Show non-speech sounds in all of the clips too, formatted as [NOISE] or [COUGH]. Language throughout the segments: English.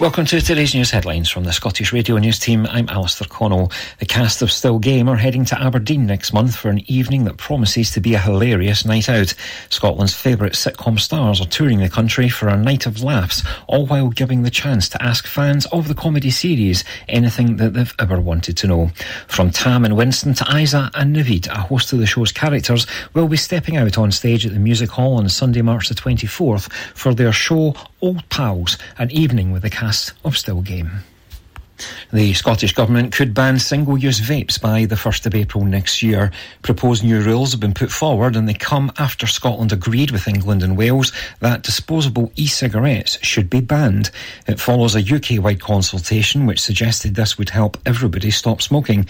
Welcome to today's news headlines from the Scottish Radio News team. I'm Alistair Connell. The cast of Still Game are heading to Aberdeen next month for an evening that promises to be a hilarious night out. Scotland's favourite sitcom stars are touring the country for a night of laughs, all while giving the chance to ask fans of the comedy series anything that they've ever wanted to know. From Tam and Winston to Isa and Navid, a host of the show's characters will be stepping out on stage at the Music Hall on Sunday, March the 24th for their show Old Pals, an evening with the cast of Still Game. The Scottish Government could ban single use vapes by the 1st of April next year. Proposed new rules have been put forward and they come after Scotland agreed with England and Wales that disposable e cigarettes should be banned. It follows a UK wide consultation which suggested this would help everybody stop smoking.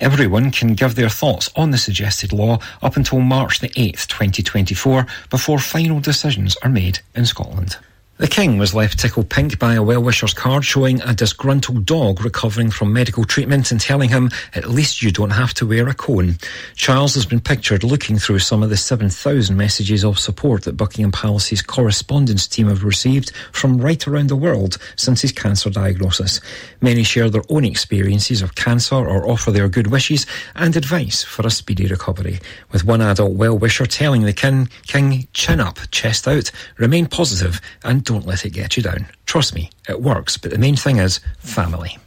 Everyone can give their thoughts on the suggested law up until March the 8th, 2024, before final decisions are made in Scotland. The King was left tickled pink by a well-wisher's card showing a disgruntled dog recovering from medical treatment and telling him, at least you don't have to wear a cone. Charles has been pictured looking through some of the 7,000 messages of support that Buckingham Palace's correspondence team have received from right around the world since his cancer diagnosis. Many share their own experiences of cancer or offer their good wishes and advice for a speedy recovery. With one adult well-wisher telling the King, King, chin up, chest out, remain positive and don't let it get you down. Trust me, it works, but the main thing is family.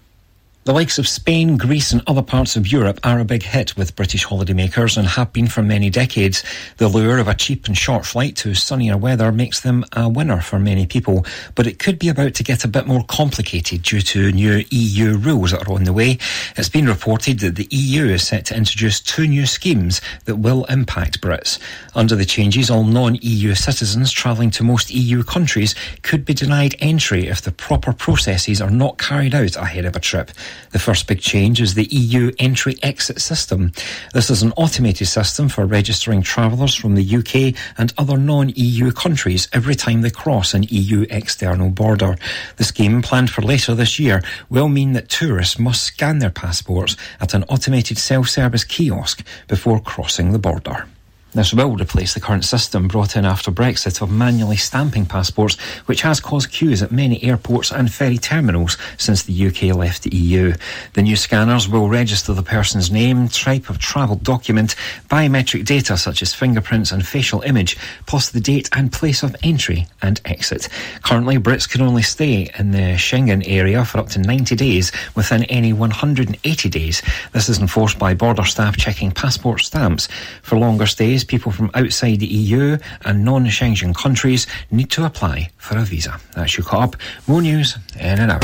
The likes of Spain, Greece, and other parts of Europe are a big hit with British holidaymakers and have been for many decades. The lure of a cheap and short flight to sunnier weather makes them a winner for many people, but it could be about to get a bit more complicated due to new EU rules that are on the way. It's been reported that the EU is set to introduce two new schemes that will impact Brits. Under the changes, all non-EU citizens travelling to most EU countries could be denied entry if the proper processes are not carried out ahead of a trip. The first big change is the EU entry exit system. This is an automated system for registering travellers from the UK and other non EU countries every time they cross an EU external border. The scheme, planned for later this year, will mean that tourists must scan their passports at an automated self service kiosk before crossing the border. This will replace the current system brought in after Brexit of manually stamping passports, which has caused queues at many airports and ferry terminals since the UK left the EU. The new scanners will register the person's name, type of travel document, biometric data such as fingerprints and facial image, plus the date and place of entry and exit. Currently, Brits can only stay in the Schengen area for up to 90 days within any 180 days. This is enforced by border staff checking passport stamps. For longer stays, people from outside the EU and non-Schengen countries need to apply for a visa. That's your caught up. More news in an hour.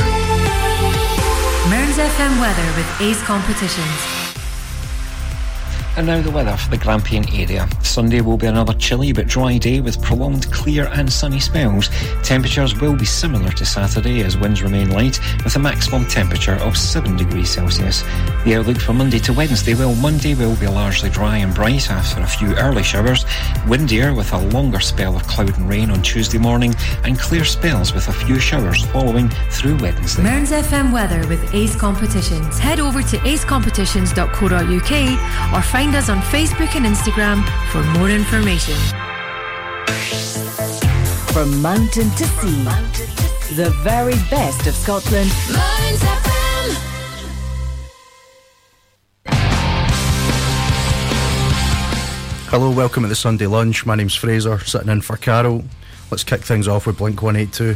Mearns FM weather with Ace Competitions. And now the weather for the Grampian area. Sunday will be another chilly but dry day with prolonged clear and sunny spells. Temperatures will be similar to Saturday as winds remain light with a maximum temperature of 7 degrees Celsius. The outlook for Monday to Wednesday, well, Monday will be largely dry and bright after a few early showers, windier with a longer spell of cloud and rain on Tuesday morning, and clear spells with a few showers following through Wednesday. Mearns FM weather with Ace Competitions. Head over to acecompetitions.co.uk or find Find us on Facebook and Instagram for more information. From mountain to sea, the very best of Scotland. Hello, welcome to the Sunday lunch. My name's Fraser, sitting in for Carol. Let's kick things off with Blink 182.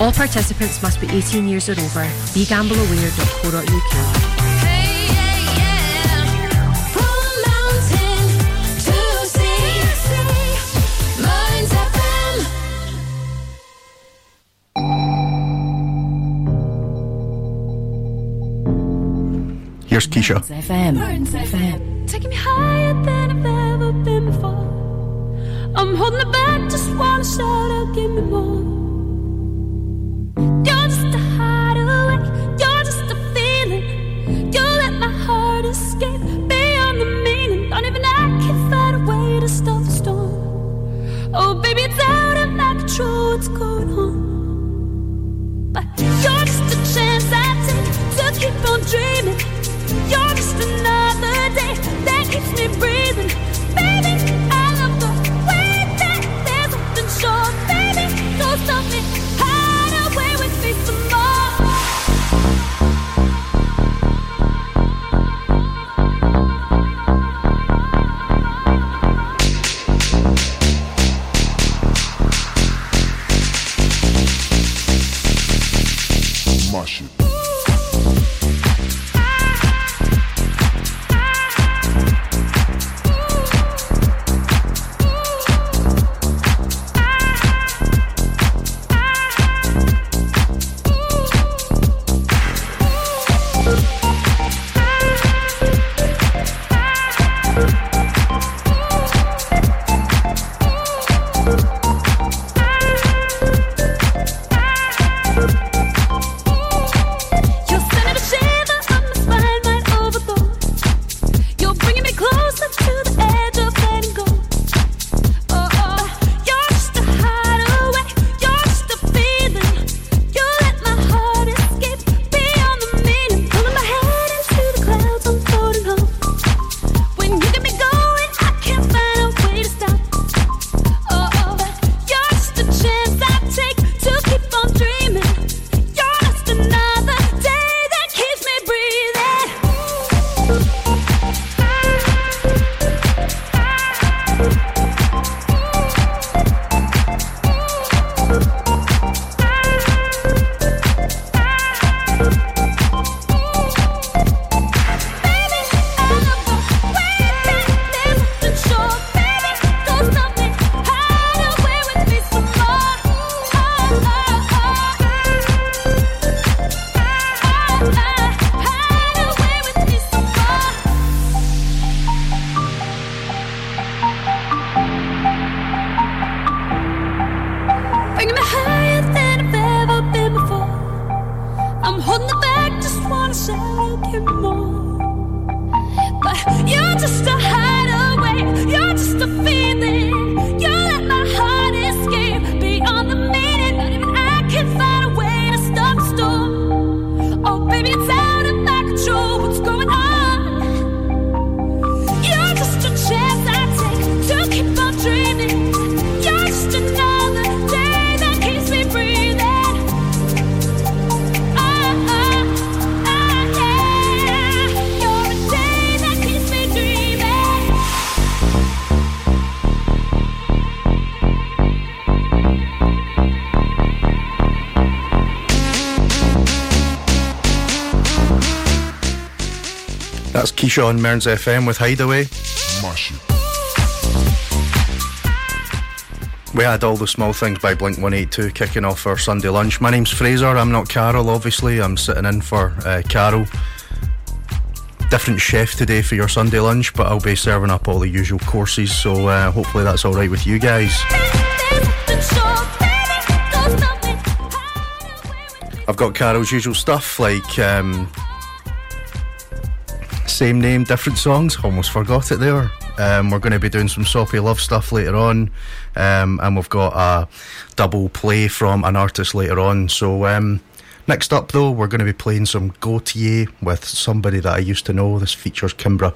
All participants must be 18 years or over. BeGambleAware.co.uk. Here's Kiesza. FM. FM. Taking me higher than I've ever been before. I'm holding it back, just wanna shout out, give me more. You're just a chance I take to keep on dreaming. You're just another Kiesza on Mearns FM with Hideaway. We had all the small things by Blink 182 kicking off our Sunday lunch. My name's Fraser. I'm not Carol, obviously. I'm sitting in for uh, Carol. Different chef today for your Sunday lunch, but I'll be serving up all the usual courses, so uh, hopefully that's all right with you guys. I've got Carol's usual stuff like um, same name, different songs. Almost forgot it there. Um, we're going to be doing some soppy love stuff later on, um, and we've got a double play from an artist later on. So um, next up, though, we're going to be playing some Gotye with somebody that I used to know. This features Kimbra.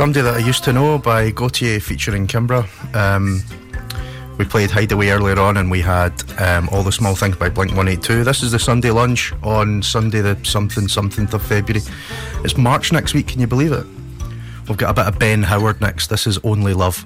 Somebody That I Used to Know by Gotye featuring Kimbra. Um, we played Hideaway earlier on and we had um, All the Small Things by Blink 182. This is the Sunday lunch on Sunday, the something something of February. It's March next week, can you believe it? We've got a bit of Ben Howard next. This is Only Love.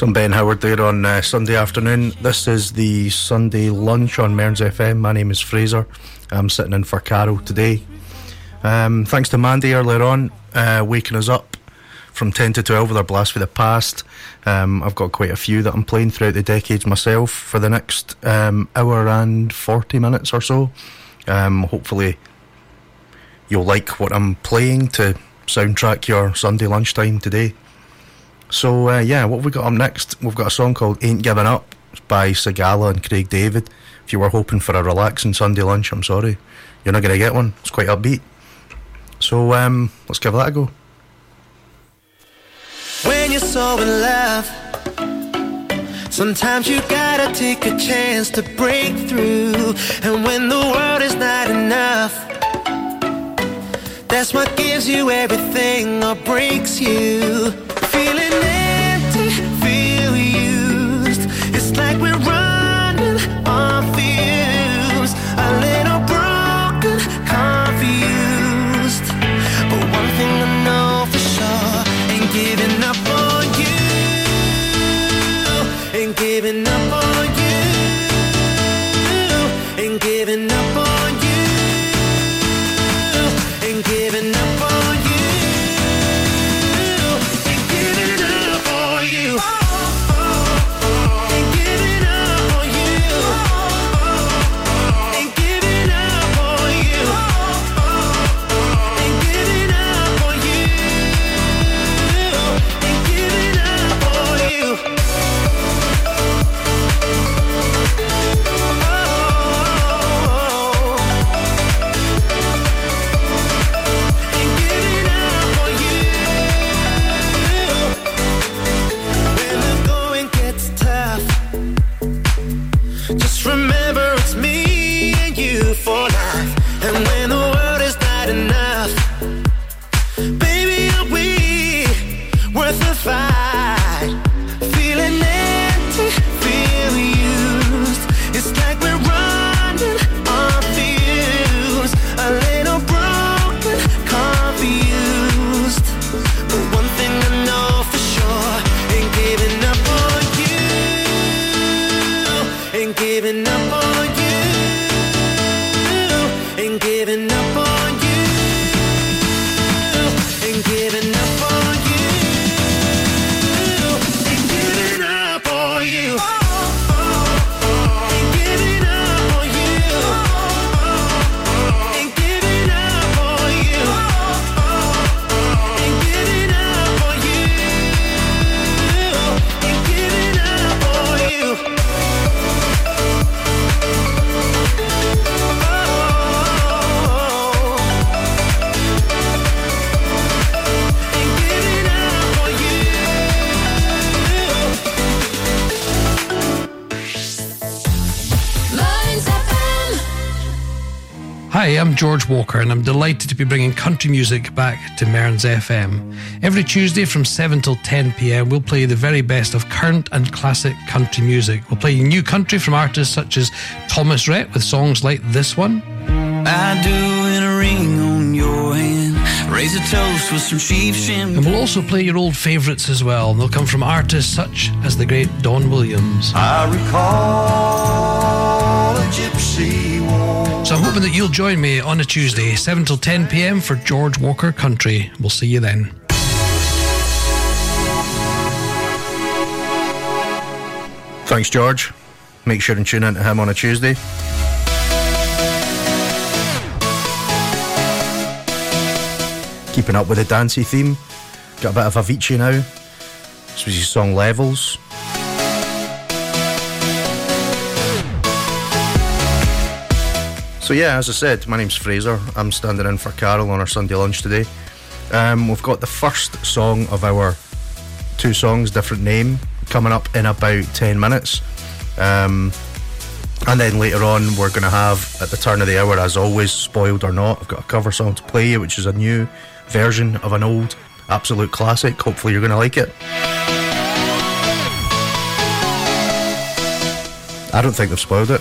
Some Ben Howard there on uh, Sunday afternoon. This is the Sunday lunch on Mearns FM. My name is Fraser. I'm sitting in for Carol today. Um, thanks to Mandy earlier on, uh, waking us up from 10 to 12 with our Blast for the Past. Um, I've got quite a few that I'm playing throughout the decades myself for the next um, hour and 40 minutes or so. Um, hopefully, you'll like what I'm playing to soundtrack your Sunday lunchtime today. So uh, yeah, what we got up next? We've got a song called "Ain't Giving Up" by Sigala and Craig David. If you were hoping for a relaxing Sunday lunch, I'm sorry, you're not going to get one. It's quite upbeat. So um, let's give that a go. When you're so in love, sometimes you gotta take a chance to break through. And when the world is not enough, that's what gives you everything or breaks you. Hi, I'm George Walker, and I'm delighted to be bringing country music back to Mearns FM. Every Tuesday from 7 till 10 pm, we'll play the very best of current and classic country music. We'll play new country from artists such as Thomas Rhett with songs like this one. I do in a ring on your hand. Raise a toast with some sheep And we'll also play your old favourites as well. They'll come from artists such as the great Don Williams. I recall a gypsy so I'm hoping that you'll join me on a Tuesday, 7 till 10 pm for George Walker Country. We'll see you then. Thanks, George. Make sure and tune in to him on a Tuesday. Keeping up with the dancey theme. Got a bit of Avicii now. This was his song Levels. So yeah, as I said, my name's Fraser. I'm standing in for Carol on our Sunday lunch today. Um, we've got the first song of our two songs, different name, coming up in about 10 minutes. Um, and then later on, we're going to have, at the turn of the hour, as always, spoiled or not, I've got a cover song to play which is a new version of an old absolute classic. Hopefully, you're going to like it. I don't think they've spoiled it.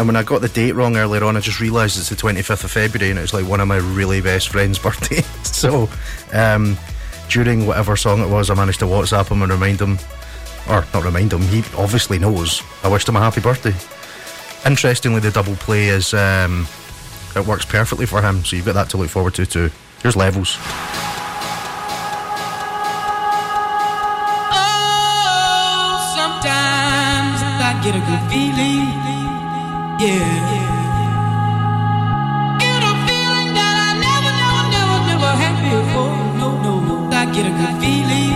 And when I got the date wrong earlier on, I just realised it's the 25th of February and it's like one of my really best friends' [LAUGHS] birthdays. so um, during whatever song it was, I managed to WhatsApp him and remind him, or not remind him, he obviously knows. I wished him a happy birthday. Interestingly, the double play is um, it works perfectly for him, so you've got that to look forward to too. Here's levels. Oh, get a good feeling yeah. Get a feeling that I never, never, never, never had before. No, no. I get a good feeling,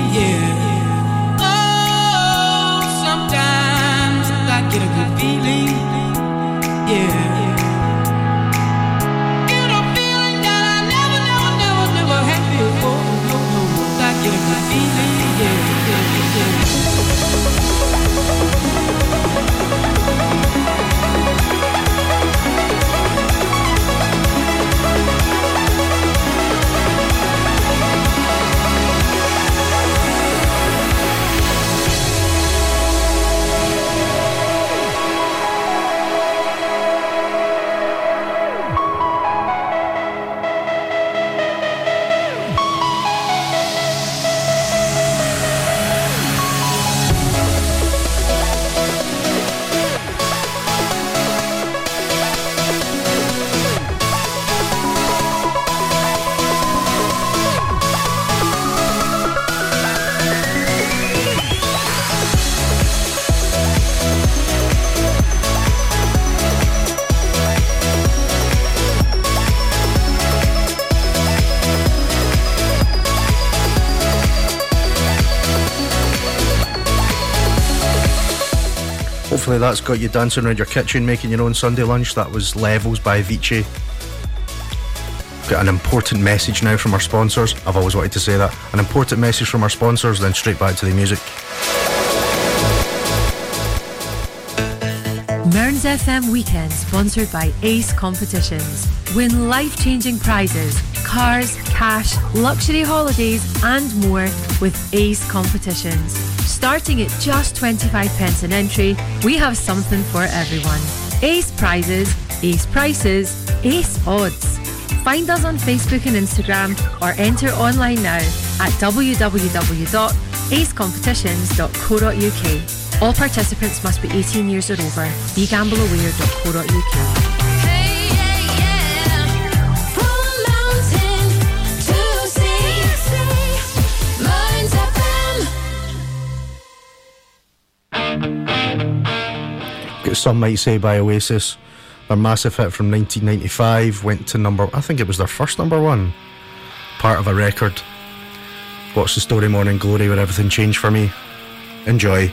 Hopefully that's got you dancing around your kitchen, making your own Sunday lunch. That was Levels by Avicii. Got an important message now from our sponsors. I've always wanted to say that. An important message from our sponsors, then straight back to the music. Mearns FM Weekend, sponsored by Ace Competitions. Win life changing prizes, cars, cash, luxury holidays, and more with Ace Competitions. Starting at just 25 pence an entry, we have something for everyone. Ace prizes, ace prices, ace odds. Find us on Facebook and Instagram or enter online now at www.acecompetitions.co.uk. All participants must be 18 years or over. BeGambleAware.co.uk. Some Might Say by Oasis. Their massive hit from 1995 went to number, I think it was their first number one. Part of a record. What's the story, Morning Glory, where everything changed for me? Enjoy.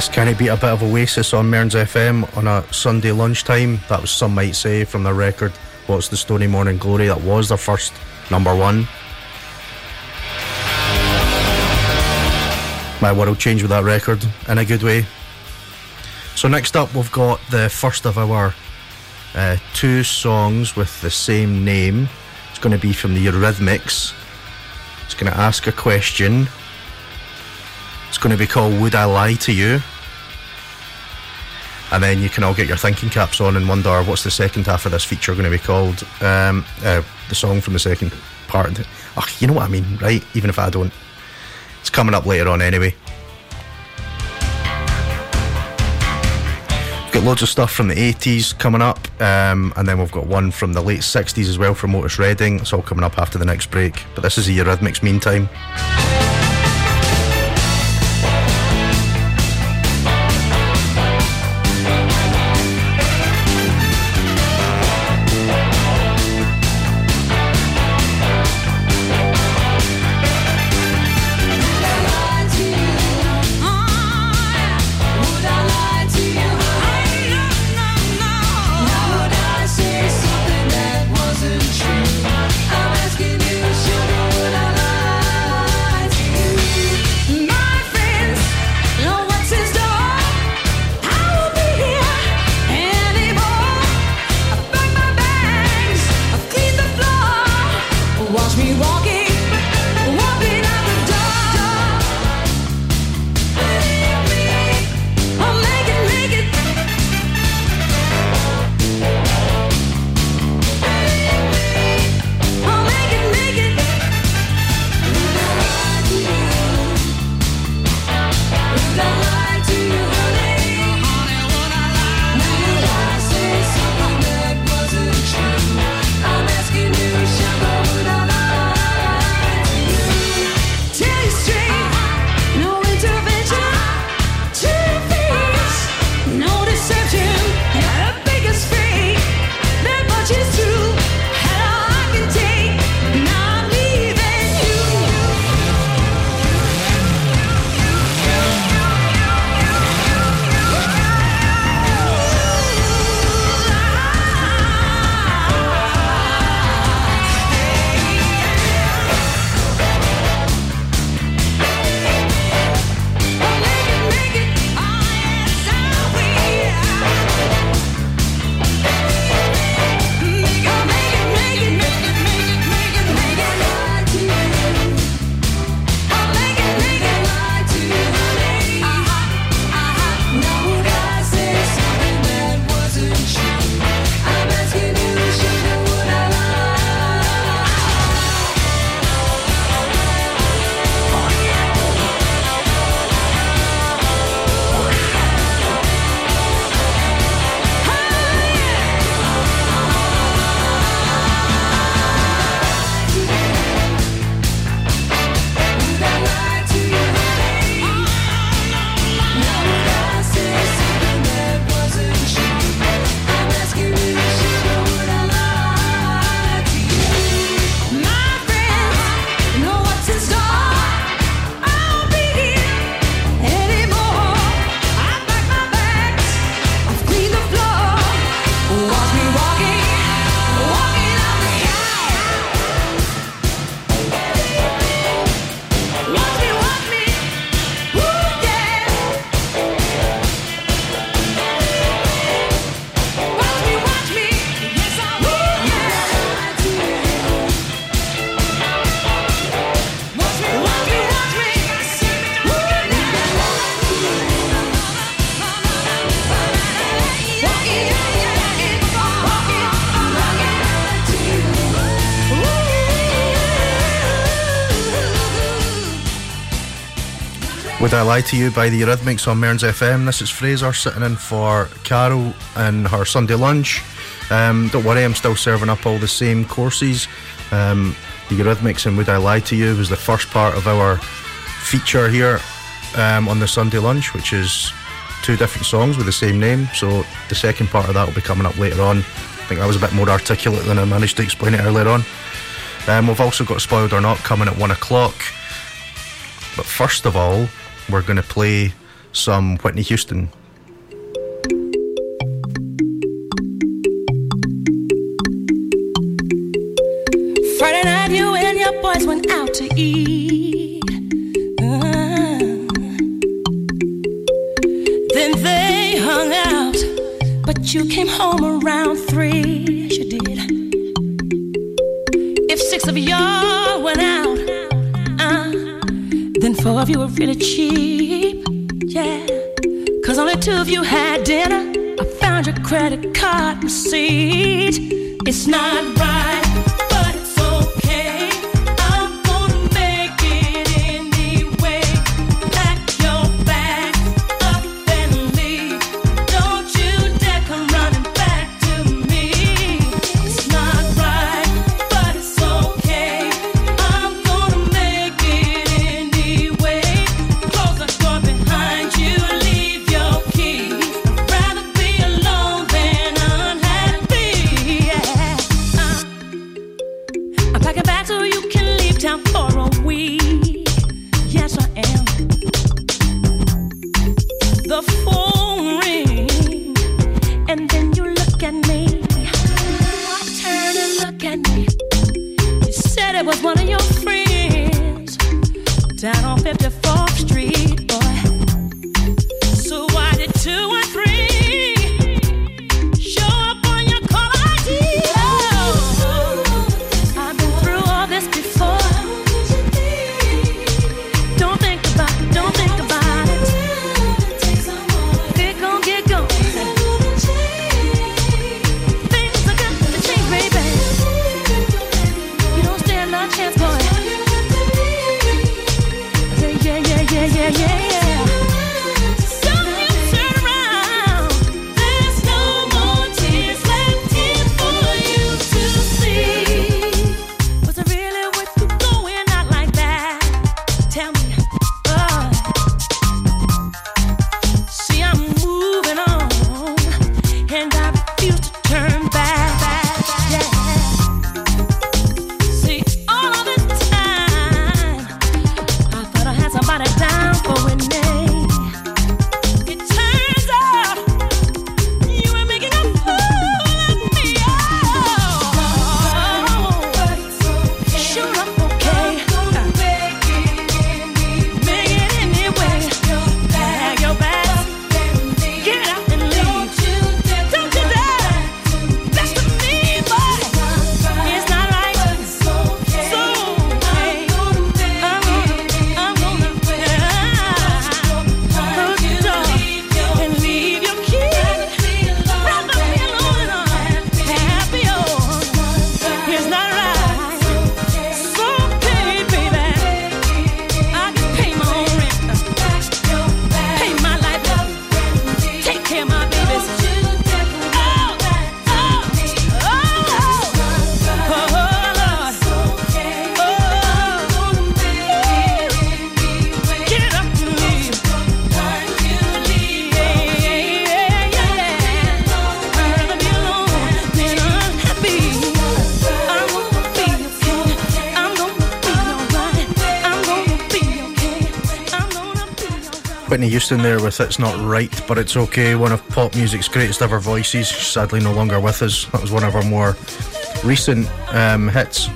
Yes, can it beat a bit of Oasis on Mearns FM on a Sunday lunchtime? That was some might say from their record. What's the Story Morning Glory? That was their first number one. My world changed with that record in a good way. So next up, we've got the first of our uh, two songs with the same name. It's going to be from the Eurythmics. It's going to ask a question. It's going to be called Would I Lie to You? And then you can all get your thinking caps on and wonder what's the second half of this feature going to be called. Um, uh, the song from the second part. Ugh, you know what I mean, right? Even if I don't. It's coming up later on anyway. We've got loads of stuff from the 80s coming up, um, and then we've got one from the late 60s as well from Otis Redding. It's all coming up after the next break. But this is the Eurythmics meantime. Would I Lie to You by the Eurythmics on Mearns FM. This is Fraser sitting in for Carol and her Sunday lunch. Um, don't worry, I'm still serving up all the same courses. Um, the Eurythmics and Would I Lie to You was the first part of our feature here um, on the Sunday lunch, which is two different songs with the same name. So the second part of that will be coming up later on. I think that was a bit more articulate than I managed to explain it earlier on. Um, we've also got Spoiled or Not coming at one o'clock. But first of all, we're going to play some Whitney Houston. I can back to you. In there with It's Not Right, but It's Okay, one of pop music's greatest ever voices, sadly no longer with us. That was one of our more recent um, hits.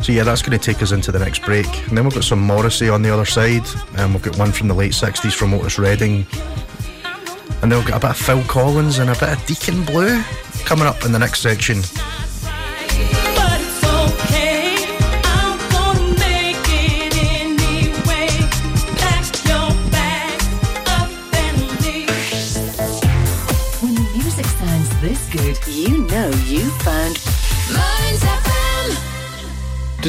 So, yeah, that's going to take us into the next break. And then we've got some Morrissey on the other side, and we've got one from the late 60s from Otis Redding. And then we've got a bit of Phil Collins and a bit of Deacon Blue coming up in the next section.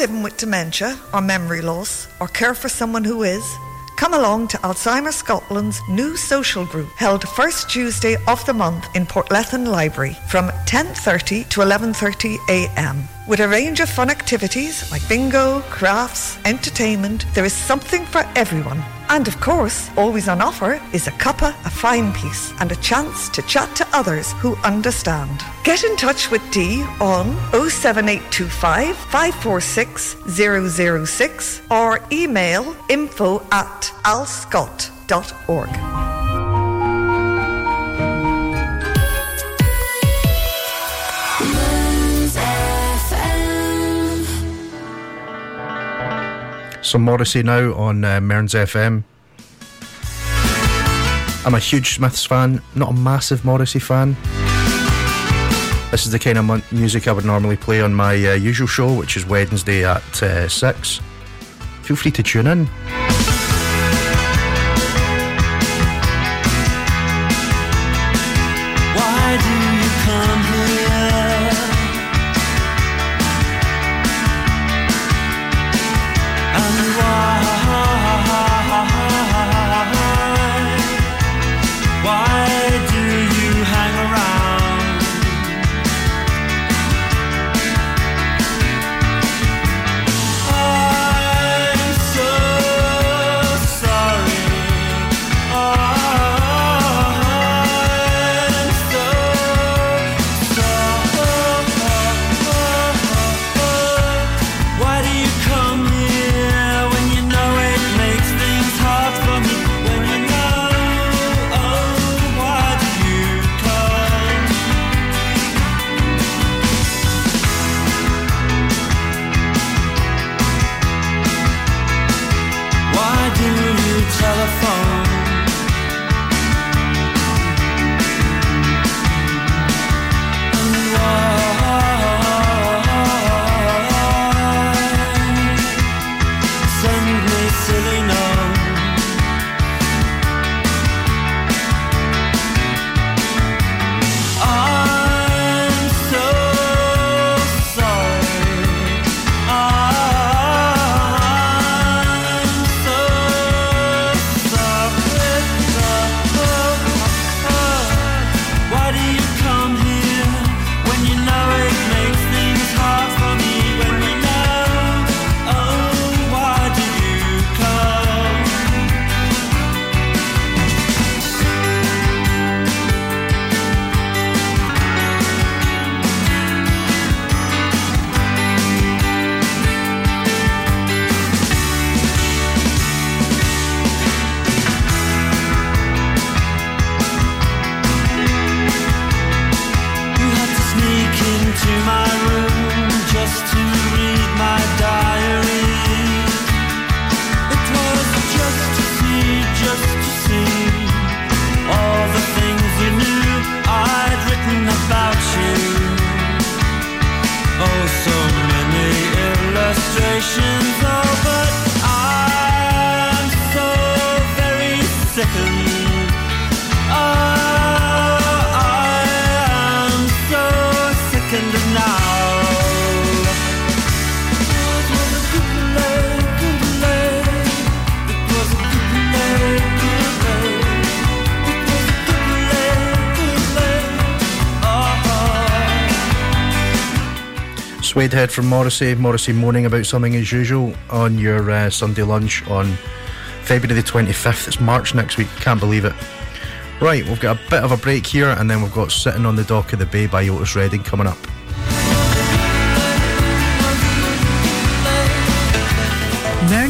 Living with dementia or memory loss or care for someone who is? Come along to Alzheimer's Scotland's new social group held first Tuesday of the month in Portlethen Library from 10.30 to 11.30 a.m. With a range of fun activities like bingo, crafts, entertainment, there is something for everyone. And of course, always on offer is a cuppa, a fine piece, and a chance to chat to others who understand. Get in touch with Dee on 07825 546 006 or email info at alzscot.org. Some Morrissey now on uh, FM. I'm a huge Smiths fan, not a massive Morrissey fan. This is the kind of music I would normally play on my uh, usual show, which is Wednesday at uh, 6. Feel free to tune in. Oh. Suedehead from Morrissey. Morrissey moaning about something as usual on your uh, Sunday lunch on February the 25th. It's March next week. Can't believe it. Right, we've got a bit of a break here, and then we've got Sitting on the Dock of the Bay by Otis Redding coming up.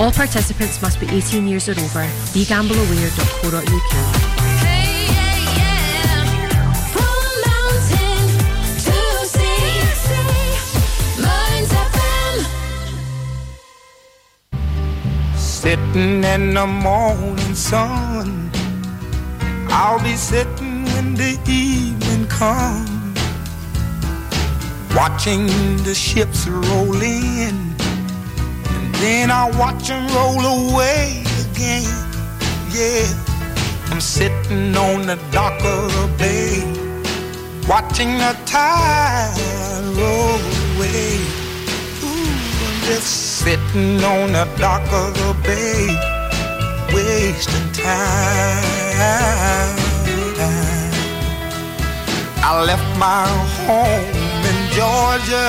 All participants must be 18 years or over. BeGambleAware.co.uk. Sitting in the morning sun. I'll be sitting when the evening comes, watching the ships roll in, then I'll watch them roll away again. Yeah, I'm sitting on the dock of the bay, watching the tide roll away. Ooh, I'm just sitting on the dock of the bay, wasting time. I left my home in Georgia,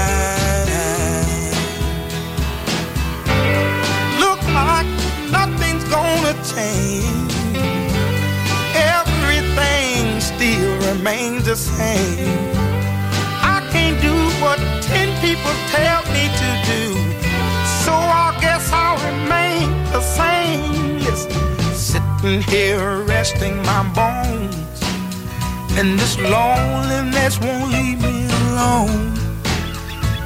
Change. Everything still remains the same. I can't do what ten people tell me to do. So I guess I'll remain the same. Listen, sitting here resting my bones. And this loneliness won't leave me alone.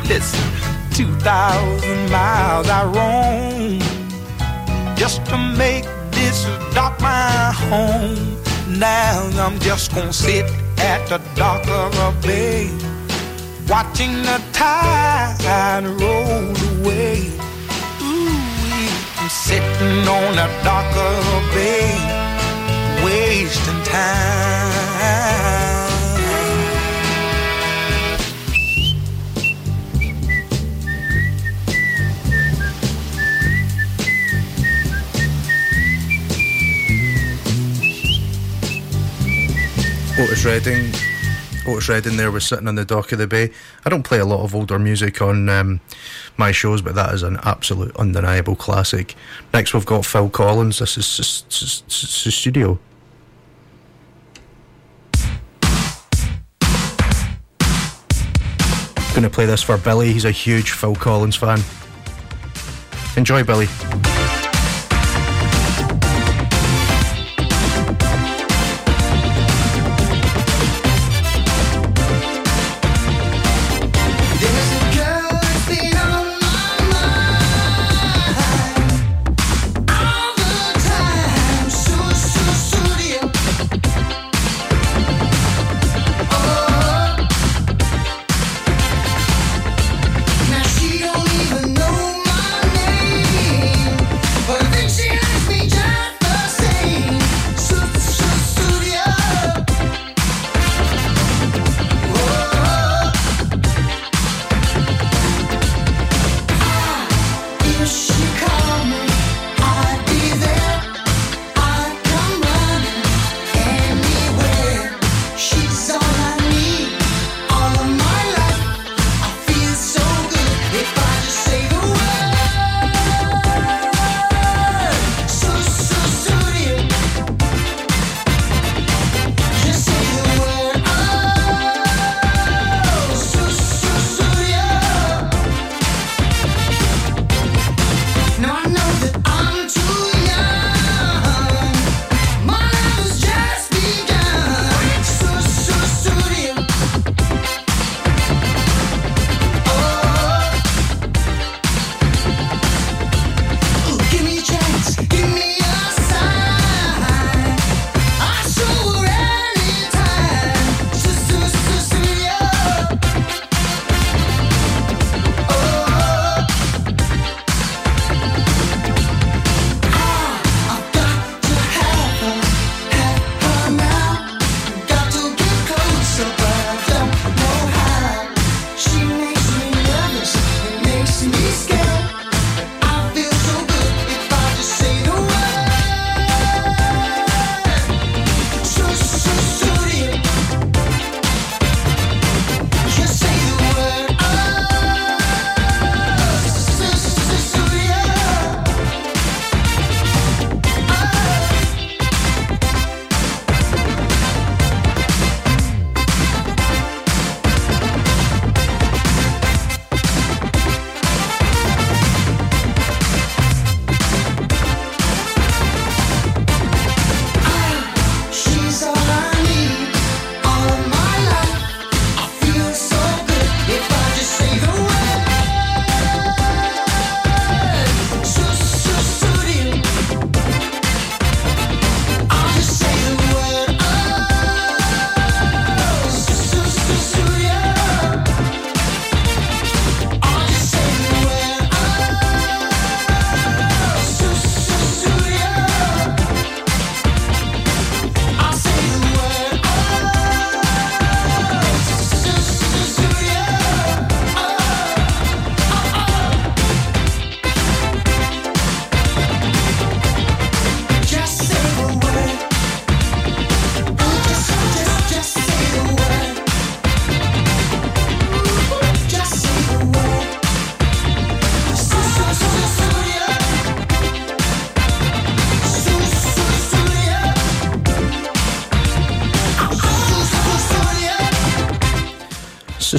Listen, 2,000 miles I roam just to make this dock my home. Now I'm just gonna sit at the dock of a bay watching the tide roll away. Ooh, I'm sitting on the dock of a bay, wasting time. Otis Redding. Otis Redding there was sitting on the dock of the bay. I don't play a lot of older music on um, my shows, but that is an absolute undeniable classic. Next, we've got Phil Collins. This is S- Sussudio. Going to play this for Billy. He's a huge Phil Collins fan. Enjoy, Billy.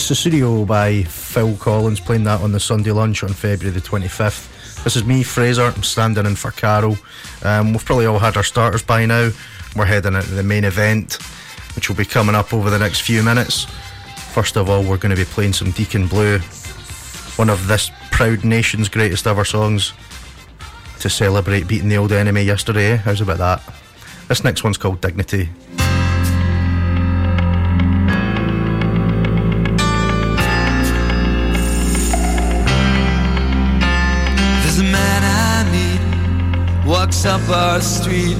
It's Sussudio by Phil Collins, playing that on the Sunday lunch on February the 25th. This is me, Fraser. I'm standing in for Carol. Um, we've probably all had our starters by now. We're heading into the main event, which will be coming up over the next few minutes. First of all, we're going to be playing some Deacon Blue, one of this proud nation's greatest ever songs to celebrate beating the old enemy yesterday. How's about that? This next one's called Dignity. Up our street.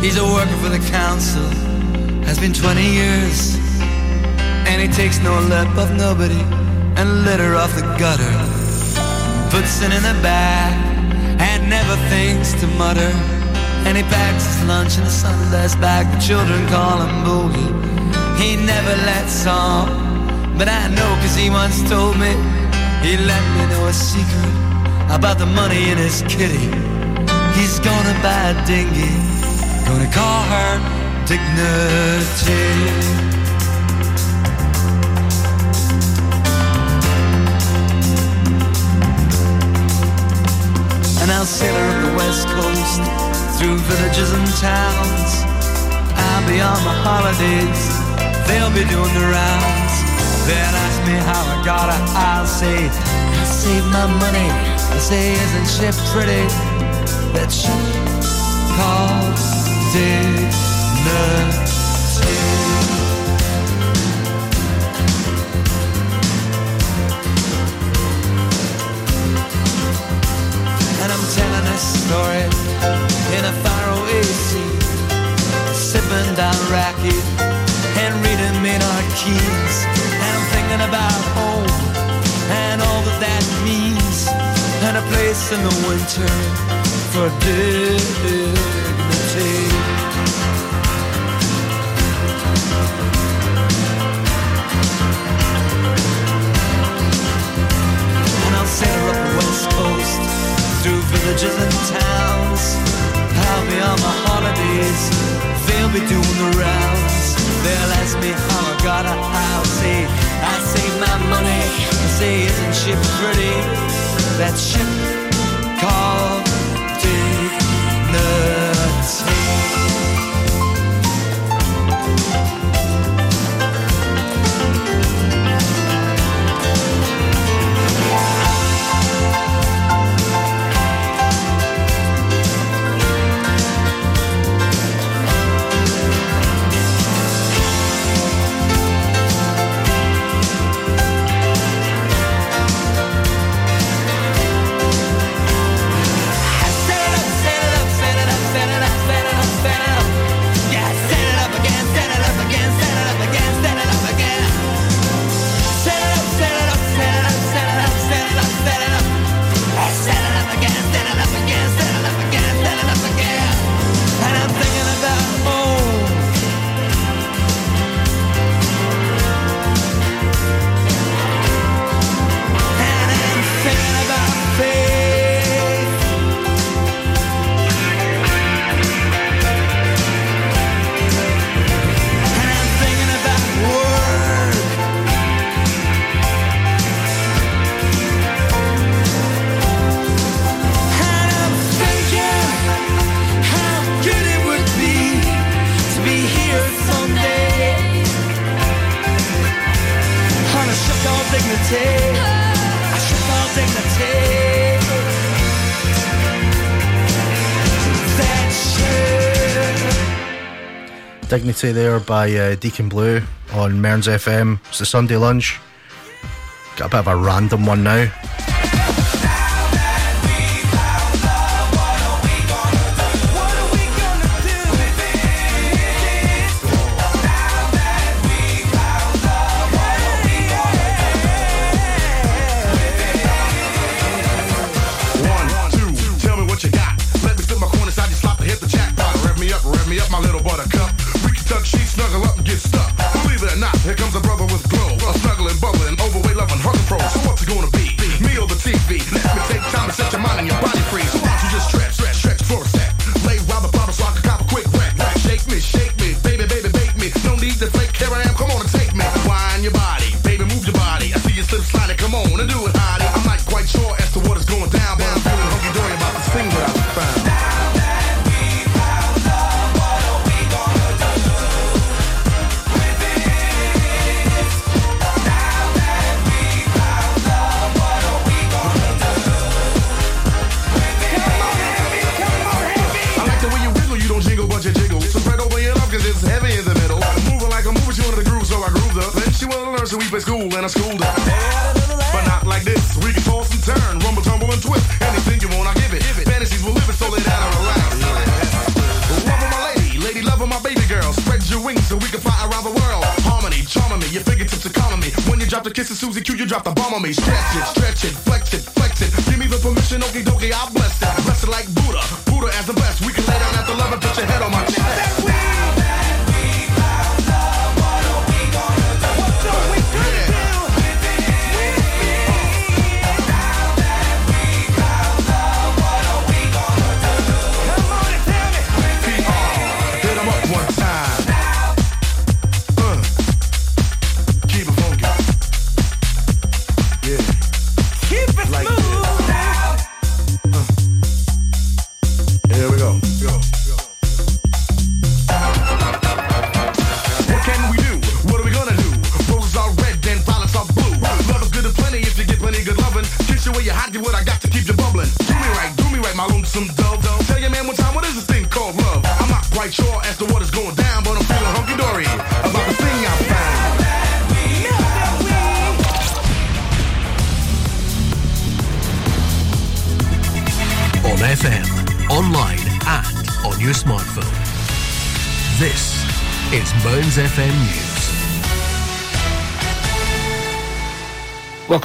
He's a worker for the council, has been 20 years. And he takes no lip of nobody and litter off the gutter. Puts it in the bag and never thinks to mutter. And he packs his lunch in a Sunday's bag. The children call him Boogie. He never lets on, but I know cause he once told me. He let me know a secret about the money in his kitty. He's gonna buy a dinghy, gonna call her Dignity. And I'll sail her up the west coast through villages and towns. I'll be on my holidays, they'll be doing the rounds. They'll ask me how I got her, I'll say, I saved my money. They say, isn't she pretty? That ship called Dignity. And I'm telling this story in a faraway scene, sipping down Bacardi and reading Maynard Keynes. And I'm thinking about home and all that that means, and a place in the winter for dignity. And I'll sail up the west coast through villages and towns. I'll be on my holidays, they'll be doing the rounds. They'll ask me how I got a house. I save my money. Say, isn't she pretty? That ship called dignity. There by uh, Deacon Blue on Mearns FM. It's the Sunday lunch. Got a bit of a random one now.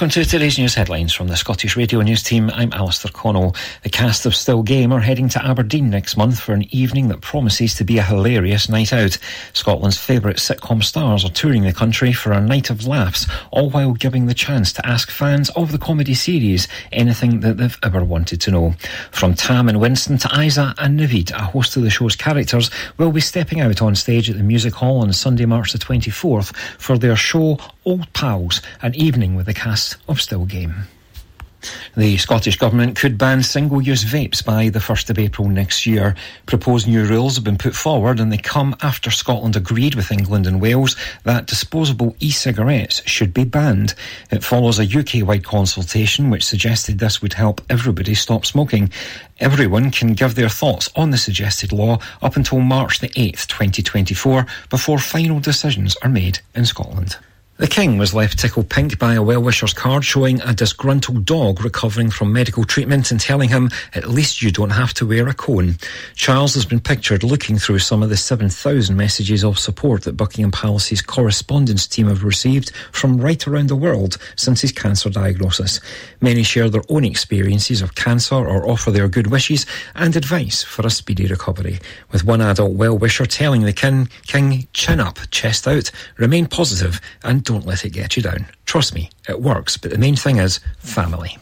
Welcome to today's news headlines from the Scottish Radio News team. I'm Alistair Connell. The cast of Still Game are heading to Aberdeen next month for an evening that promises to be a hilarious night out. Scotland's favourite sitcom stars are touring the country for a night of laughs, all while giving the chance to ask fans of the comedy series anything that they've ever wanted to know. From Tam and Winston to Isa and Navid, a host of the show's characters will be stepping out on stage at the Music Hall on Sunday, March the 24th for their show Old Pals, an evening with the cast of Still Game. The Scottish Government could ban single use vapes by the 1st of April next year. Proposed new rules have been put forward and they come after Scotland agreed with England and Wales that disposable e cigarettes should be banned. It follows a UK wide consultation which suggested this would help everybody stop smoking. Everyone can give their thoughts on the suggested law up until March the 8th, 2024, before final decisions are made in Scotland. The King was left tickled pink by a well-wisher's card showing a disgruntled dog recovering from medical treatment and telling him, at least you don't have to wear a cone. Charles has been pictured looking through some of the 7,000 messages of support that Buckingham Palace's correspondence team have received from right around the world since his cancer diagnosis. Many share their own experiences of cancer or offer their good wishes and advice for a speedy recovery. With one adult well-wisher telling the King, King, chin up, chest out, remain positive and don't let it get you down. Trust me, it works, but the main thing is family.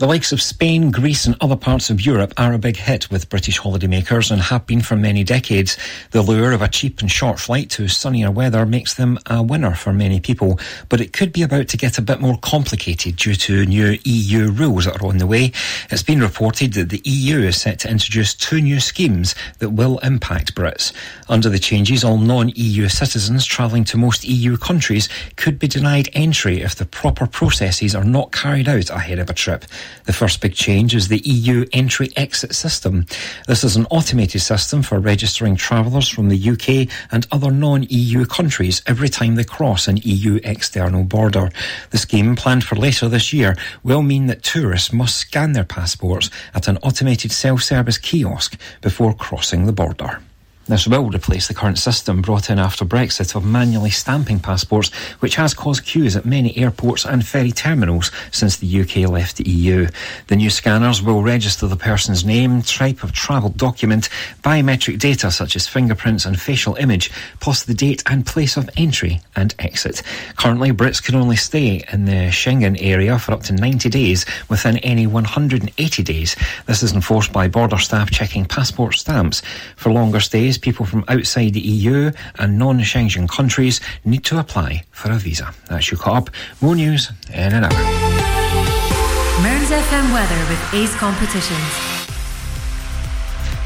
The likes of Spain, Greece, and other parts of Europe are a big hit with British holidaymakers and have been for many decades. The lure of a cheap and short flight to sunnier weather makes them a winner for many people, but it could be about to get a bit more complicated due to new EU rules that are on the way. It's been reported that the EU is set to introduce two new schemes that will impact Brits. Under the changes, all non-EU citizens travelling to most EU countries could be denied entry if the proper processes are not carried out ahead of a trip. The first big change is the EU entry exit system. This is an automated system for registering travellers from the UK and other non EU countries every time they cross an EU external border. The scheme, planned for later this year, will mean that tourists must scan their passports at an automated self service kiosk before crossing the border. This will replace the current system brought in after Brexit of manually stamping passports, which has caused queues at many airports and ferry terminals since the UK left the EU. The new scanners will register the person's name, type of travel document, biometric data such as fingerprints and facial image, plus the date and place of entry and exit. Currently, Brits can only stay in the Schengen area for up to 90 days within any 180 days. This is enforced by border staff checking passport stamps. For longer stays, people from outside the EU and non-Schengen countries need to apply for a visa. That's your caught up. More news in an hour. Mearns FM weather with Ace Competitions.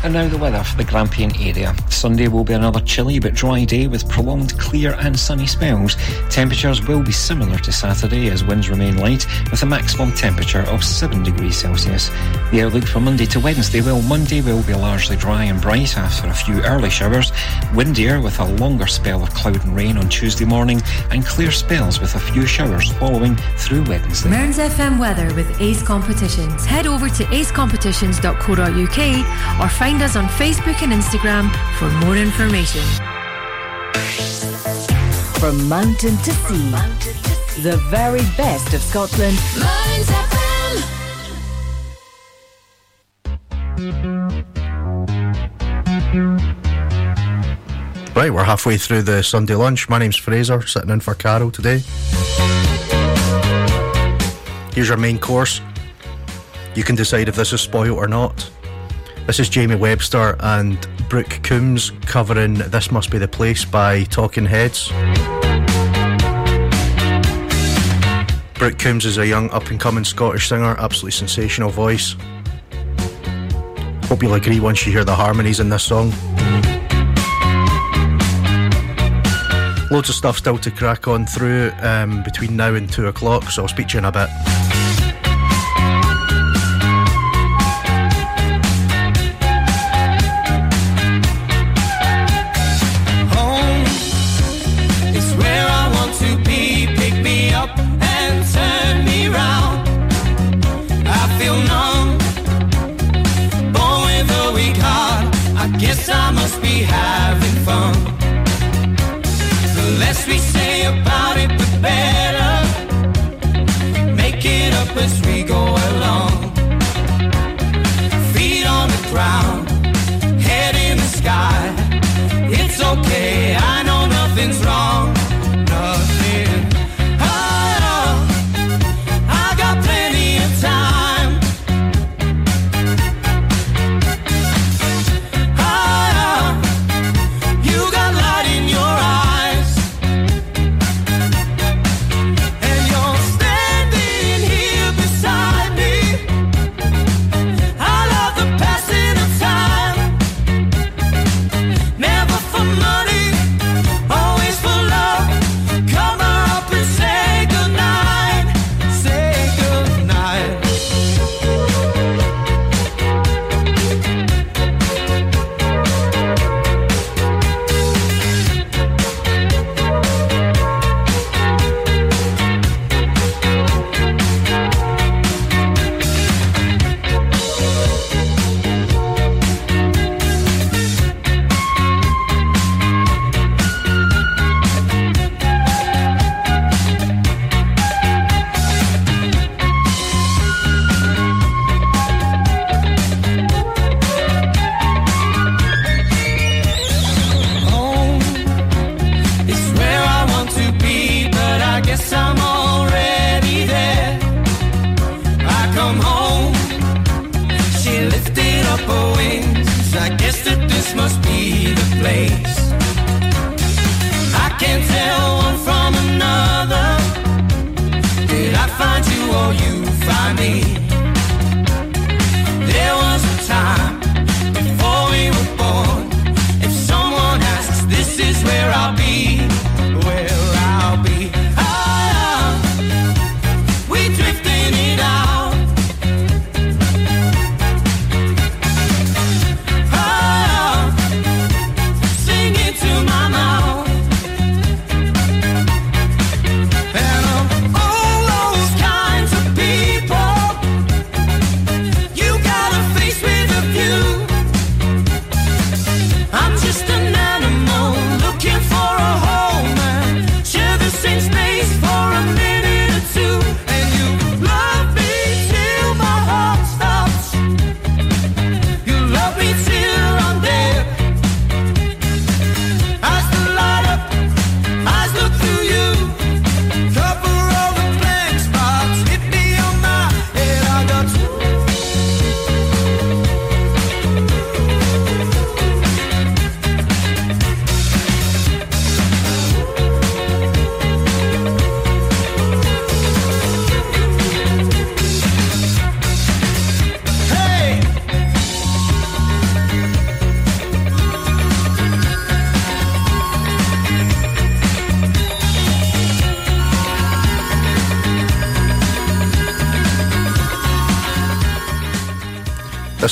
And now the weather for the Grampian area. Sunday will be another chilly but dry day with prolonged clear and sunny spells. Temperatures will be similar to Saturday as winds remain light with a maximum temperature of 7 degrees Celsius. The outlook for Monday to Wednesday, well, Monday will be largely dry and bright after a few early showers, windier with a longer spell of cloud and rain on Tuesday morning, and clear spells with a few showers following through Wednesday. Mearns FM weather with Ace Competitions. Head over to acecompetitions.co.uk or find us on Facebook and Instagram for more information. From mountain to sea, mountain the very best of Scotland Mearns FM. Right, we're halfway through the Sunday lunch. My name's Fraser, sitting in for Carol today. Here's your main course. You can decide if this is spoiled or not. This is Jamie Webster and Brooke Coombs covering This Must Be the Place by Talking Heads. Brooke Coombs is a young up and coming Scottish singer, absolutely sensational voice. Hope you'll agree once you hear the harmonies in this song. Loads of stuff still to crack on through um, between now and two o'clock, so I'll speak to you in a bit.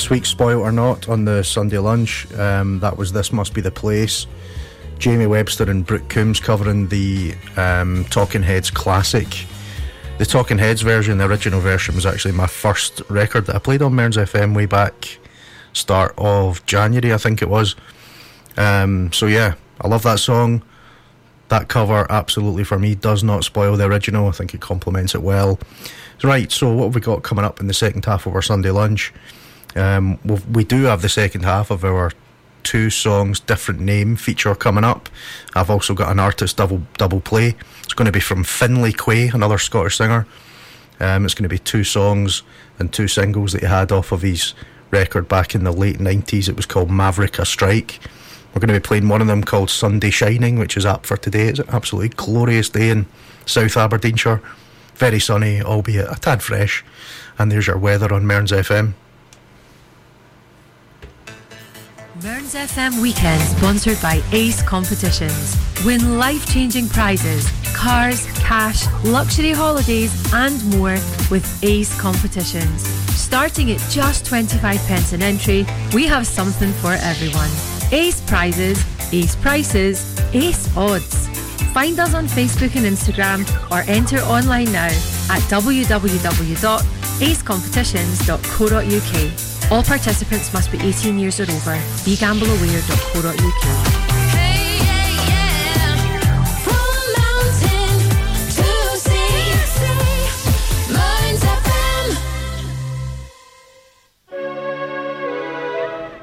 This week's Spoil or Not on the Sunday lunch. Um, that was This Must Be the Place. Jamie Webster and Brooke Coombs covering the um, Talking Heads classic. The Talking Heads version, the original version, was actually my first record that I played on Mearns FM way back start of January, I think it was. Um, so yeah, I love that song. That cover, absolutely for me, does not spoil the original. I think it complements it well. Right, so what have we got coming up in the second half of our Sunday lunch? Um, we do have the second half of our two songs, different name feature coming up. I've also got an artist double double play. It's going to be from Finley Quaye, another Scottish singer. Um, it's going to be two songs and two singles that he had off of his record back in the late 90s. It was called Maverick a Strike. We're going to be playing one of them called Sunday Shining, which is up for today. It's an absolutely glorious day in South Aberdeenshire. Very sunny, albeit a tad fresh. And there's your weather on Mearns FM. Mearns FM Weekend sponsored by Ace Competitions. Win life changing prizes, cars, cash, luxury holidays, and more with Ace Competitions. Starting at just 25 pence an entry, we have something for everyone. Ace prizes, ace prices, ace odds. Find us on Facebook and Instagram or enter online now at www.acecompetitions.co.uk. All participants must be 18 years or over. BeGambleAware.co.uk.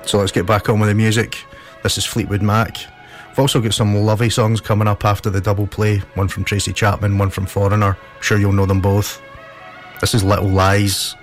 So let's get back on with the music. This is Fleetwood Mac. We've also got some lovely songs coming up after the double play. One from Tracy Chapman, one from Foreigner. I'm sure you'll know them both. This is Little Lies.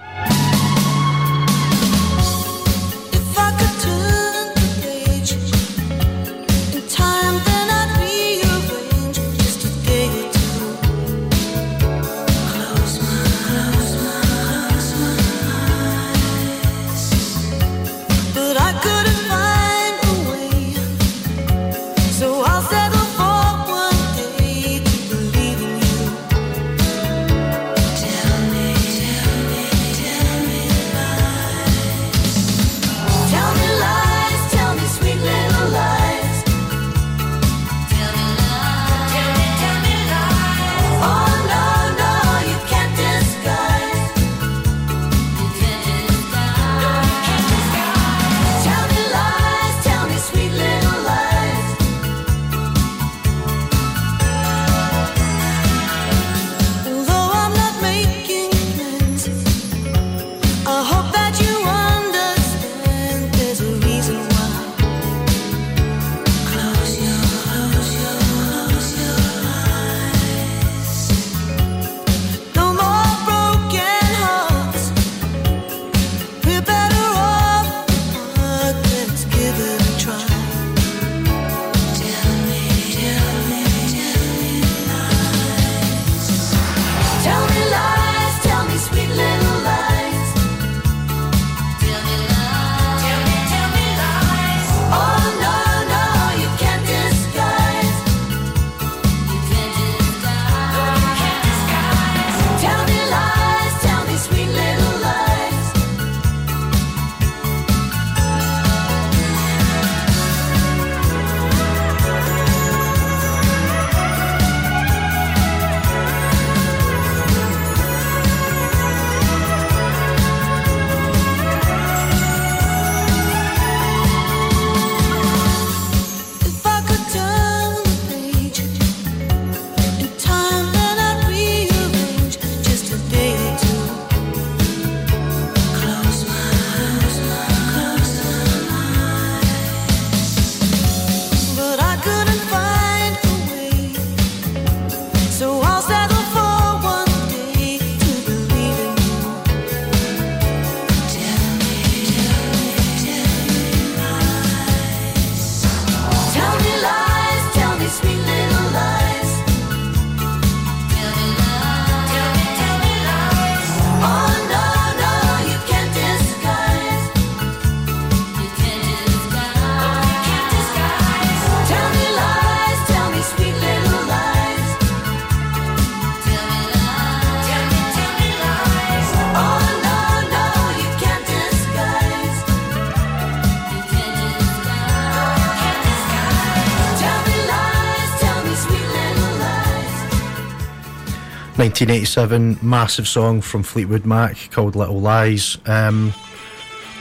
1987 massive song from Fleetwood Mac called Little Lies. Um,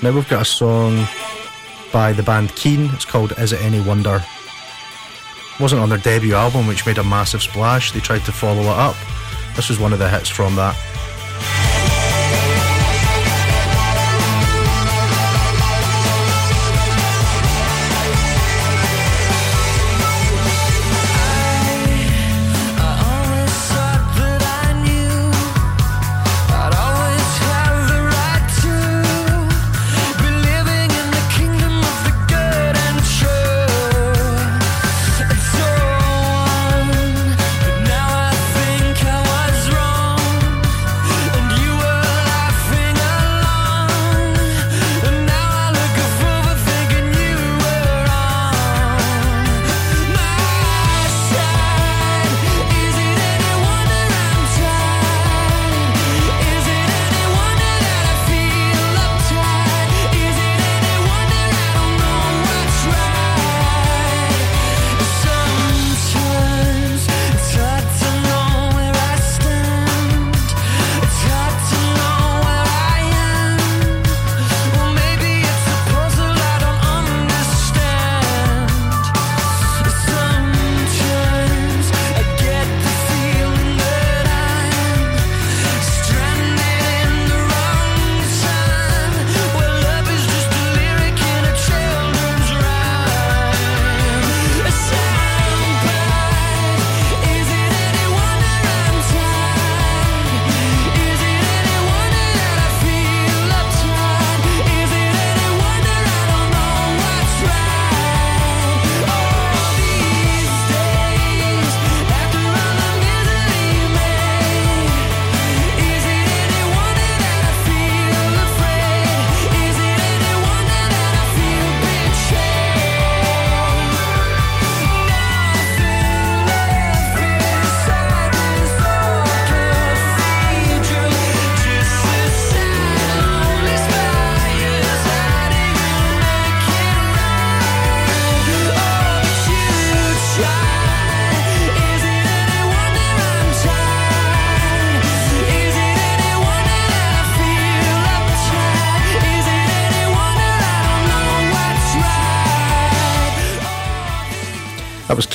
now we've got a song by the band Keane. It's called Is It Any Wonder? It Wasn't on their debut album, which made a massive splash. They tried to follow it up. This was one of the hits from that.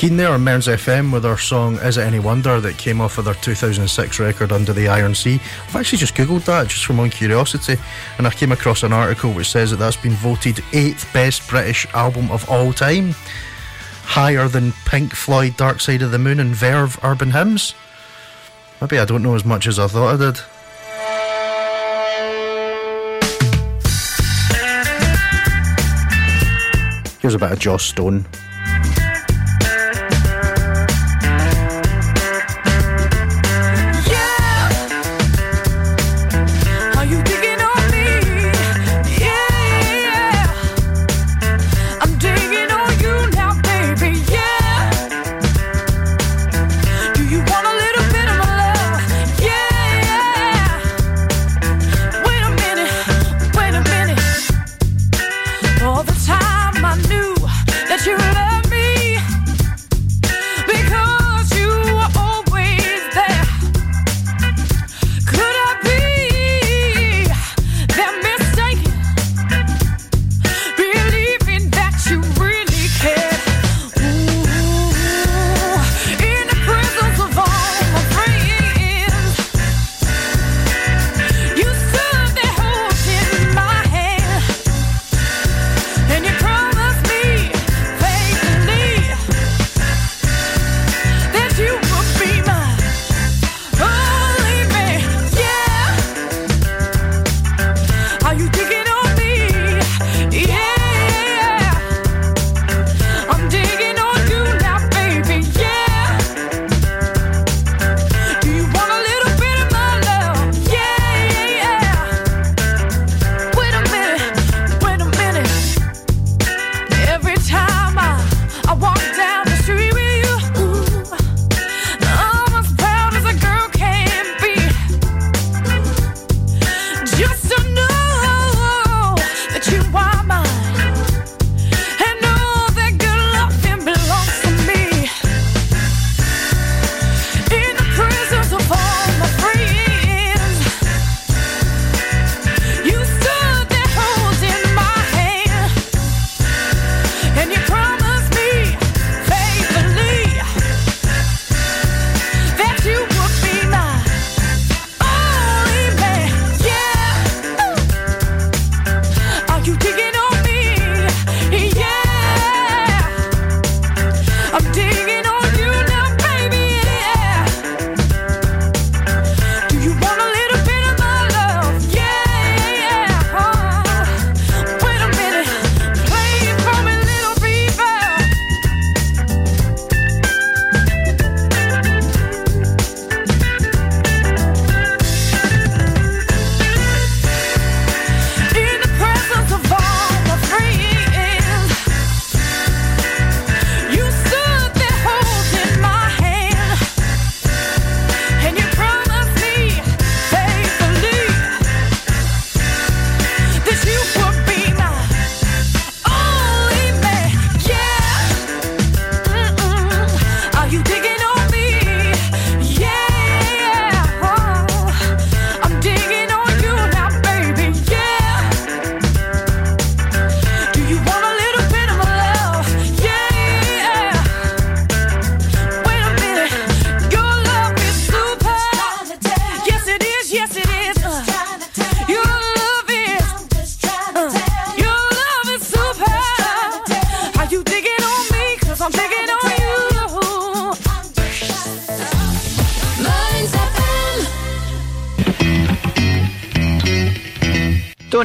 Keane there on Mearns FM with our song Is It Any Wonder that came off of their 2006 record Under the Iron Sea. I've actually just googled that just from own curiosity and I came across an article which says that that's been voted 8th best British album of all time. Higher than Pink Floyd Dark Side of the Moon and Verve Urban Hymns. Maybe I don't know as much as I thought I did. Here's a bit of Joss Stone.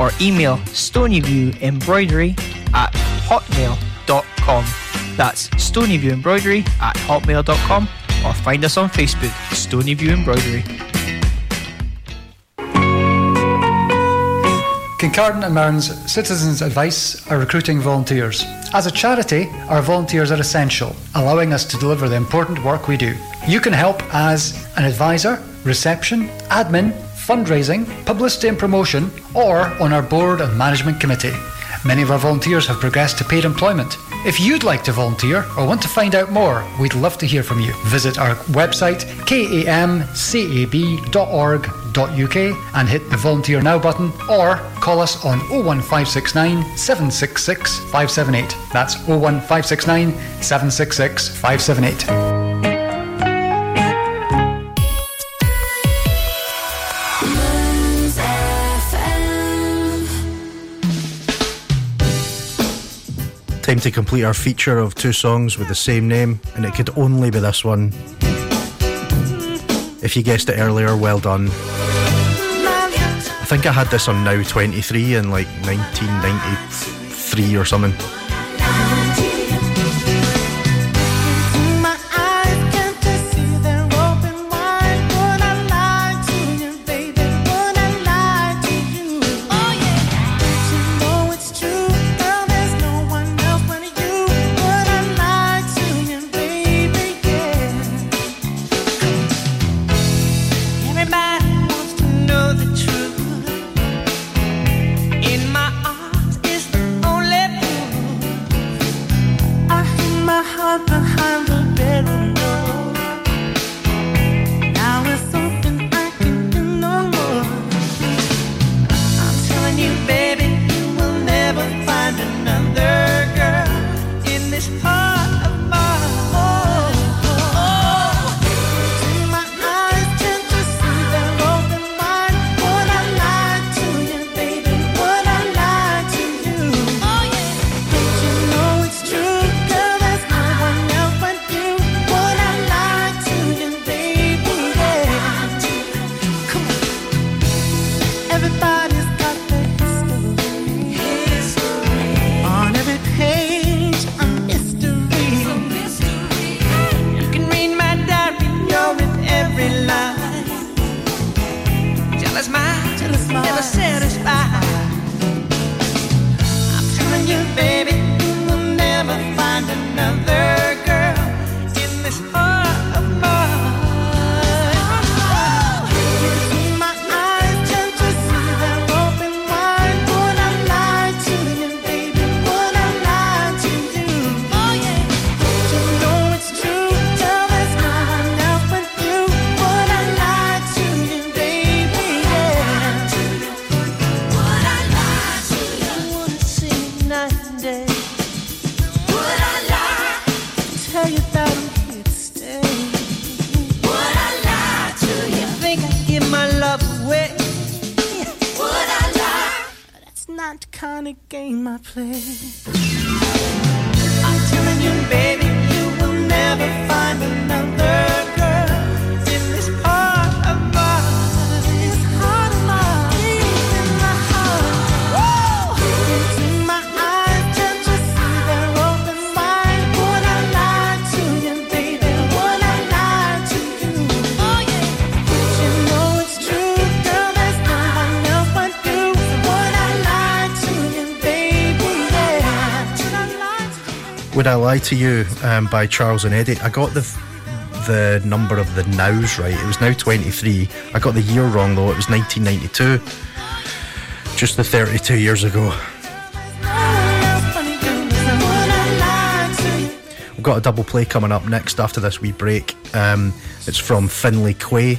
or email stonyviewembroidery at hotmail.com. That's stonyviewembroidery at hotmail.com or find us on Facebook, Stonyview Embroidery. Kincardine and Mearns Citizens Advice are recruiting volunteers. As a charity, our volunteers are essential, allowing us to deliver the important work we do. You can help as an advisor, reception, admin, fundraising, publicity and promotion, or on our board and management committee. Many of our volunteers have progressed to paid employment. If you'd like to volunteer or want to find out more, we'd love to hear from you. Visit our website kamcab.org.uk and hit the volunteer now button or call us on 01569 766 578. That's 01569 766 578. To complete our feature of two songs with the same name, and it could only be this one. If you guessed it earlier, well done. I think I had this on Now 23 in like 1993 or something. I Lie to You um, by Charles and Eddie. I got the the number of the nows right. It was now 23. I got the year wrong though. It was 1992. Just the 32 years ago. We've got a double play coming up next after this wee break. Um, it's from Finley Quaye.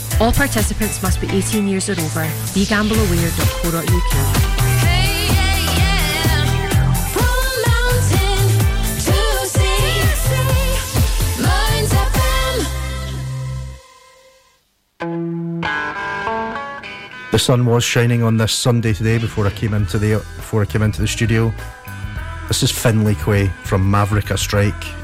All participants must be 18 years or over. BeGambleAware.co.uk. The sun was shining on this Sunday today before I came into the before I came into the studio. This is Finley Quaye from Maverick a Strike.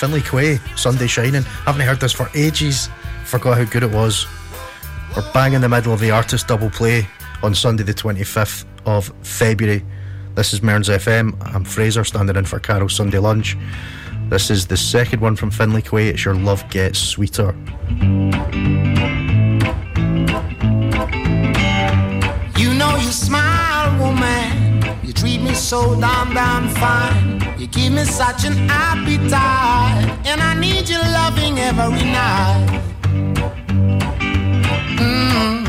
Finley Quaye, Sunday Shining. Haven't heard this for ages. Forgot how good it was. We're bang in the middle of the artist double play on Sunday, the 25th of February. This is Mearns FM. I'm Fraser, standing in for Carol Sunday Lunch. This is the second one from Finley Quaye. It's Your Love Gets Sweeter. You know you smile, woman. You treat me so damn, damn fine. You give me such an appetite. And I need your loving every night. Mm.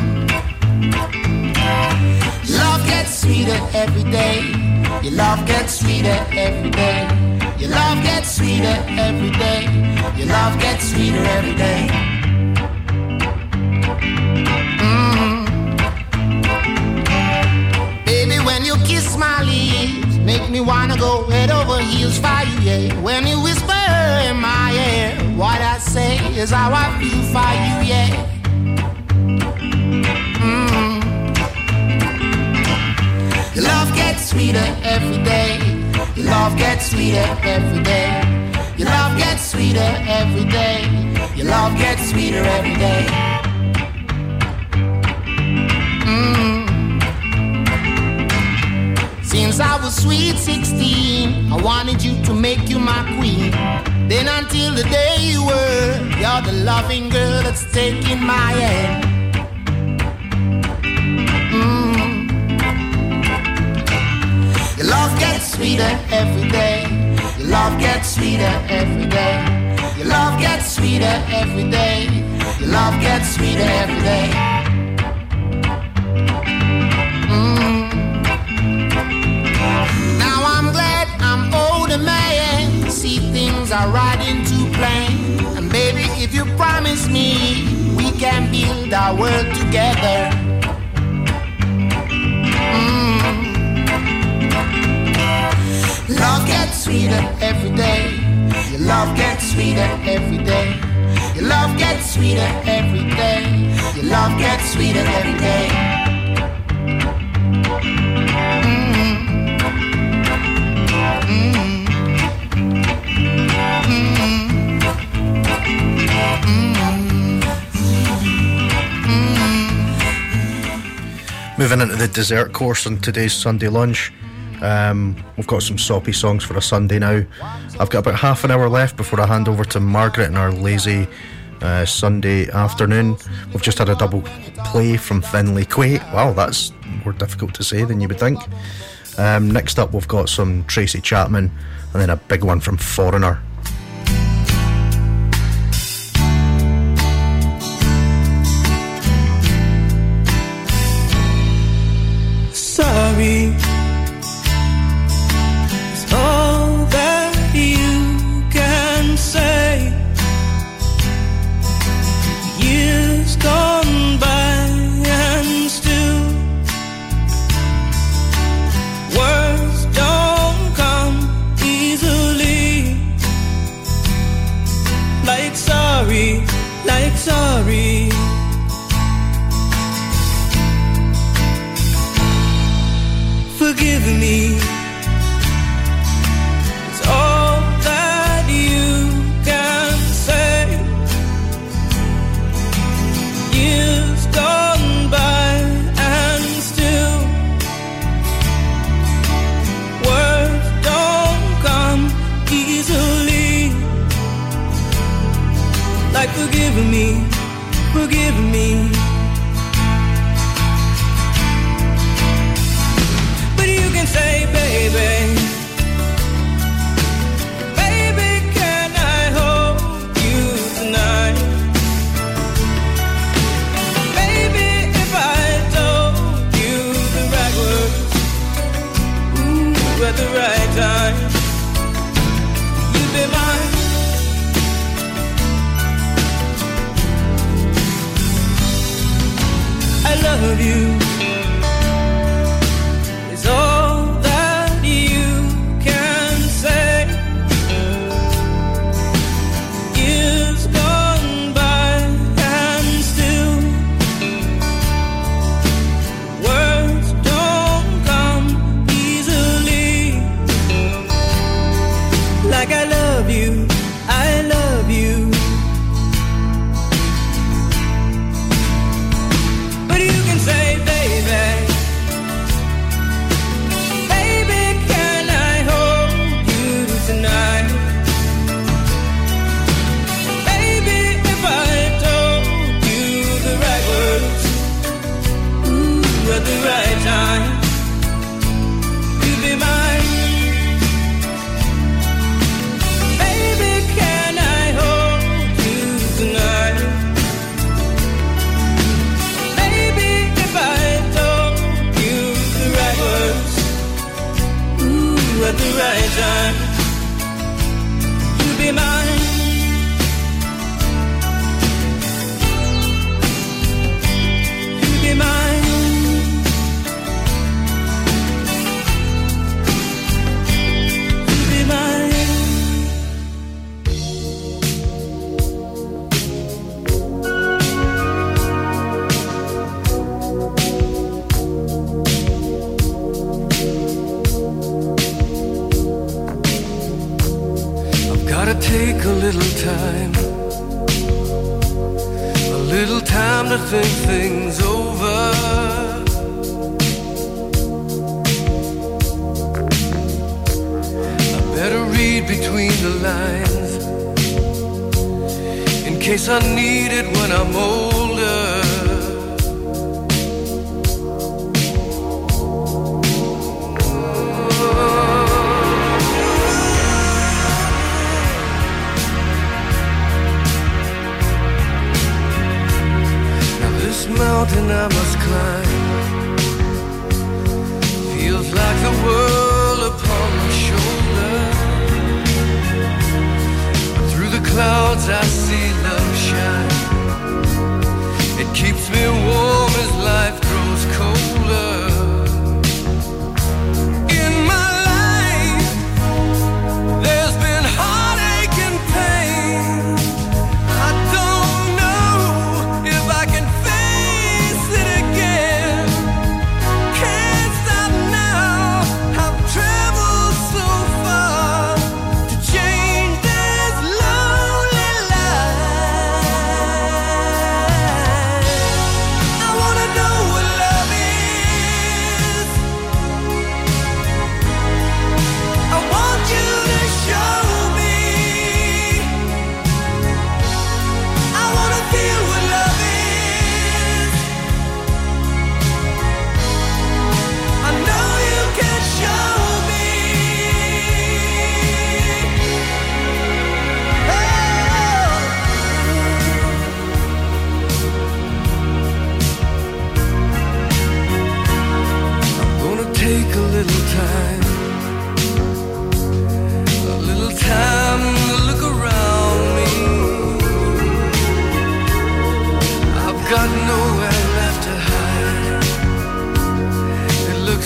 Love gets sweeter every day. Your love gets sweeter every day. Your love gets sweeter every day. Your love gets sweeter every day. Make me wanna go head over heels for you, yeah. When you whisper in my ear, what I say is how I feel for you, yeah. Mm. Your love gets sweeter every day. Your love gets sweeter every day. Your love gets sweeter every day. Your love gets sweeter every day. Mm. Since I was sweet 16, I wanted you to make you my queen. Then until the day you were, you're the loving girl that's taking my hand. Mm. Your love gets sweeter every day. Your love gets sweeter every day. Your love gets sweeter every day. Your love gets sweeter every day. Things are right into plan. And baby, if you promise me, we can build our world together. Mm. Love gets sweeter every day. Your love gets sweeter every day. Your love gets sweeter every day. Your love gets sweeter every day. Moving into the dessert course on today's Sunday lunch. Um, we've got some soppy songs for a Sunday now. I've got about half an hour left before I hand over to Margaret in our lazy uh, Sunday afternoon. We've just had a double play from Finley Quaye. Wow, that's more difficult to say than you would think. Um, next up, we've got some Tracy Chapman and then a big one from Foreigner.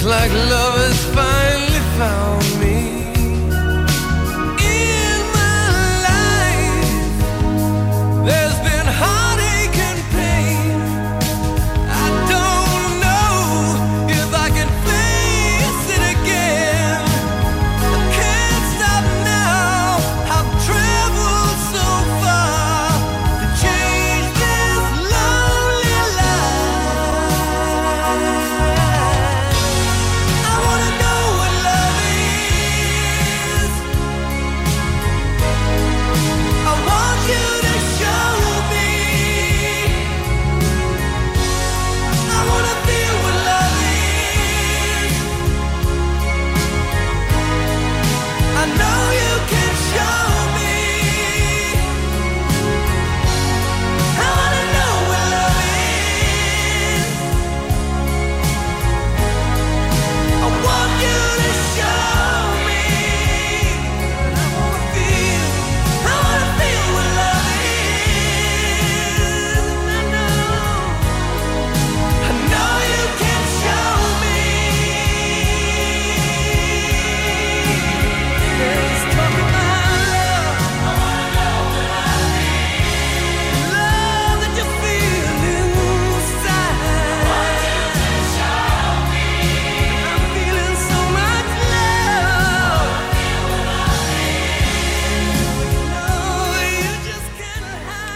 Like love has finally found me.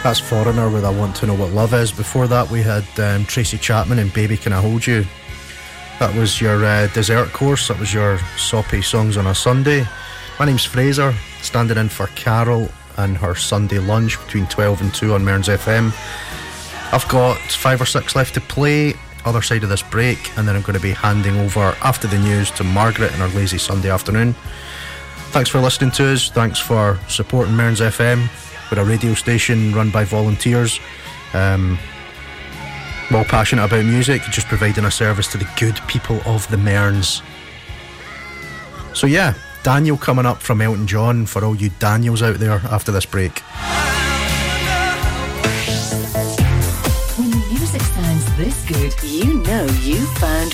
That's Foreigner with I Want to Know What Love Is. Before that, we had um, Tracy Chapman and Baby Can I Hold You. That was your uh, dessert course. That was your soppy songs on a Sunday. My name's Fraser, standing in for Carol and her Sunday lunch between 12 and 2 on Mearns FM. I've got five or six left to play, other side of this break, and then I'm going to be handing over after the news to Margaret in her lazy Sunday afternoon. Thanks for listening to us. Thanks for supporting Mearns FM. We're a radio station run by volunteers. Um, passionate about music, just providing a service to the good people of the Mearns. So, yeah, Daniel coming up from Elton John for all you Daniels out there after this break. When music sounds this good, you know you found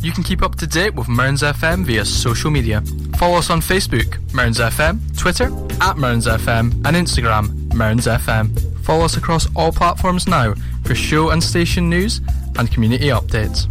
You can keep up to date with Mearns FM via social media. Follow us on Facebook, Mearns FM, Twitter, at Mearns FM, and Instagram, Mearns FM. Follow us across all platforms now for show and station news and community updates.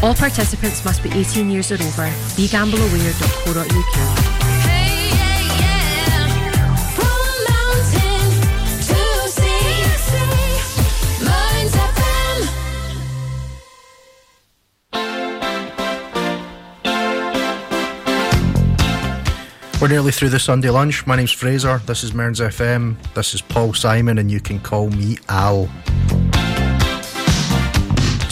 All participants must be 18 years or over. BeGambleAware.co.uk. We're nearly through the Sunday lunch. My name's Fraser. This is Mearns FM. This is Paul Simon, and you can call me Al.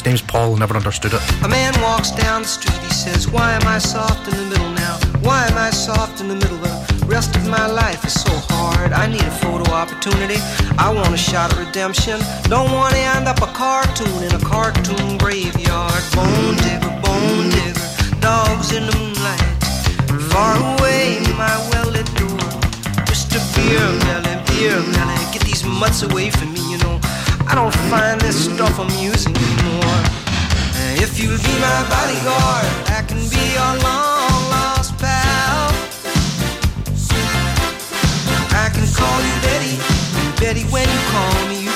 Name's Paul. Never understood it. A man walks down the street, he says, Why am I soft in the middle now? Why am I soft in the middle? The rest of my life is so hard. I need a photo opportunity. I want a shot at redemption. Don't want to end up a cartoon in a cartoon graveyard. Bone digger, bone digger, dogs in the moonlight. Far away, my well-lit door. Mr. Beer Melly, Beer Melly, get these mutts away from me, you know. I don't find this stuff amusing anymore. If you'll be my bodyguard, I can be your long lost pal. I can call you Betty, Betty. When you you call me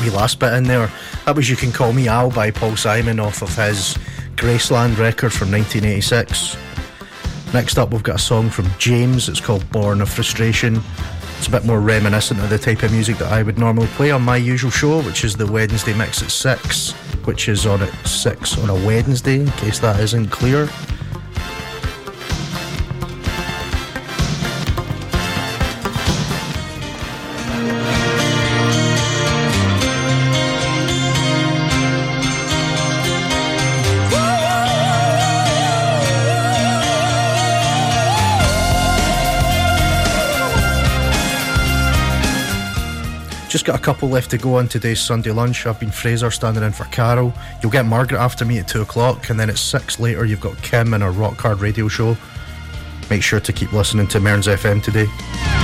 wee last bit in there. That was You Can Call Me Al by Paul Simon off of his Graceland record from 1986. Next up, we've got a song from James. It's called Born of Frustration. It's a bit more reminiscent of the type of music that I would normally play on my usual show, which is the Wednesday mix at 6, which is on at 6 on a Wednesday, in case that isn't clear. Just got a couple left to go on today's Sunday lunch. I've been Fraser standing in for Carol. You'll get Margaret after me at 2 o'clock, and then at 6 later, you've got Kim in our Rock Hard radio show. make sure to keep listening to Mearns FM today.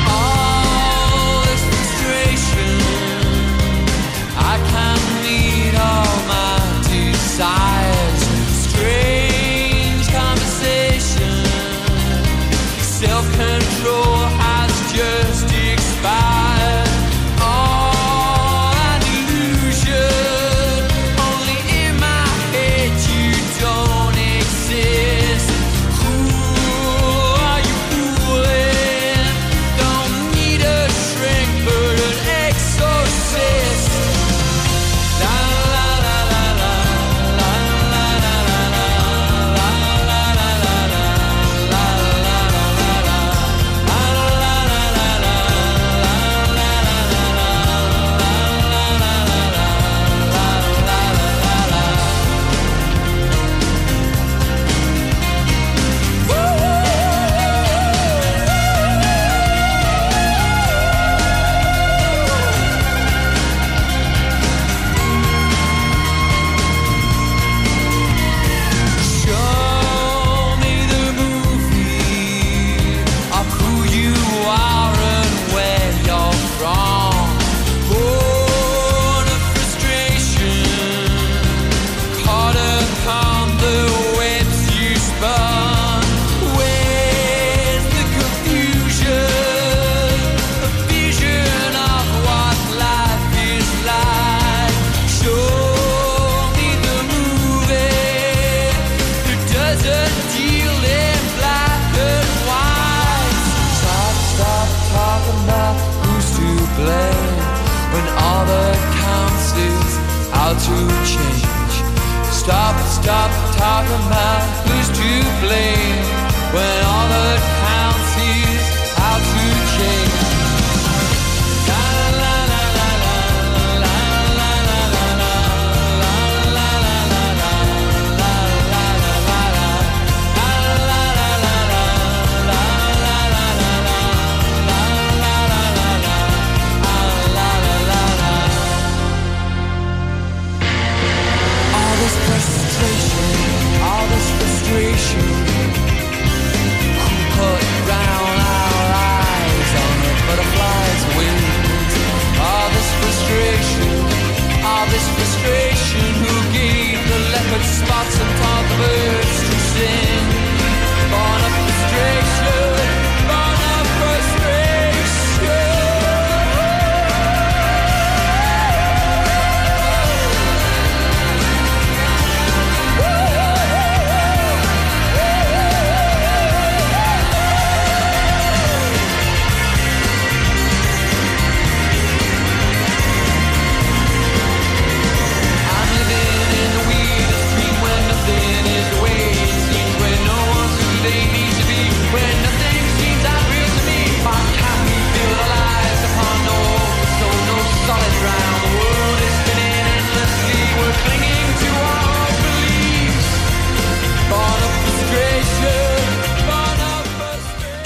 This frustration. Who gave the leopard spots and taught the birds to sing?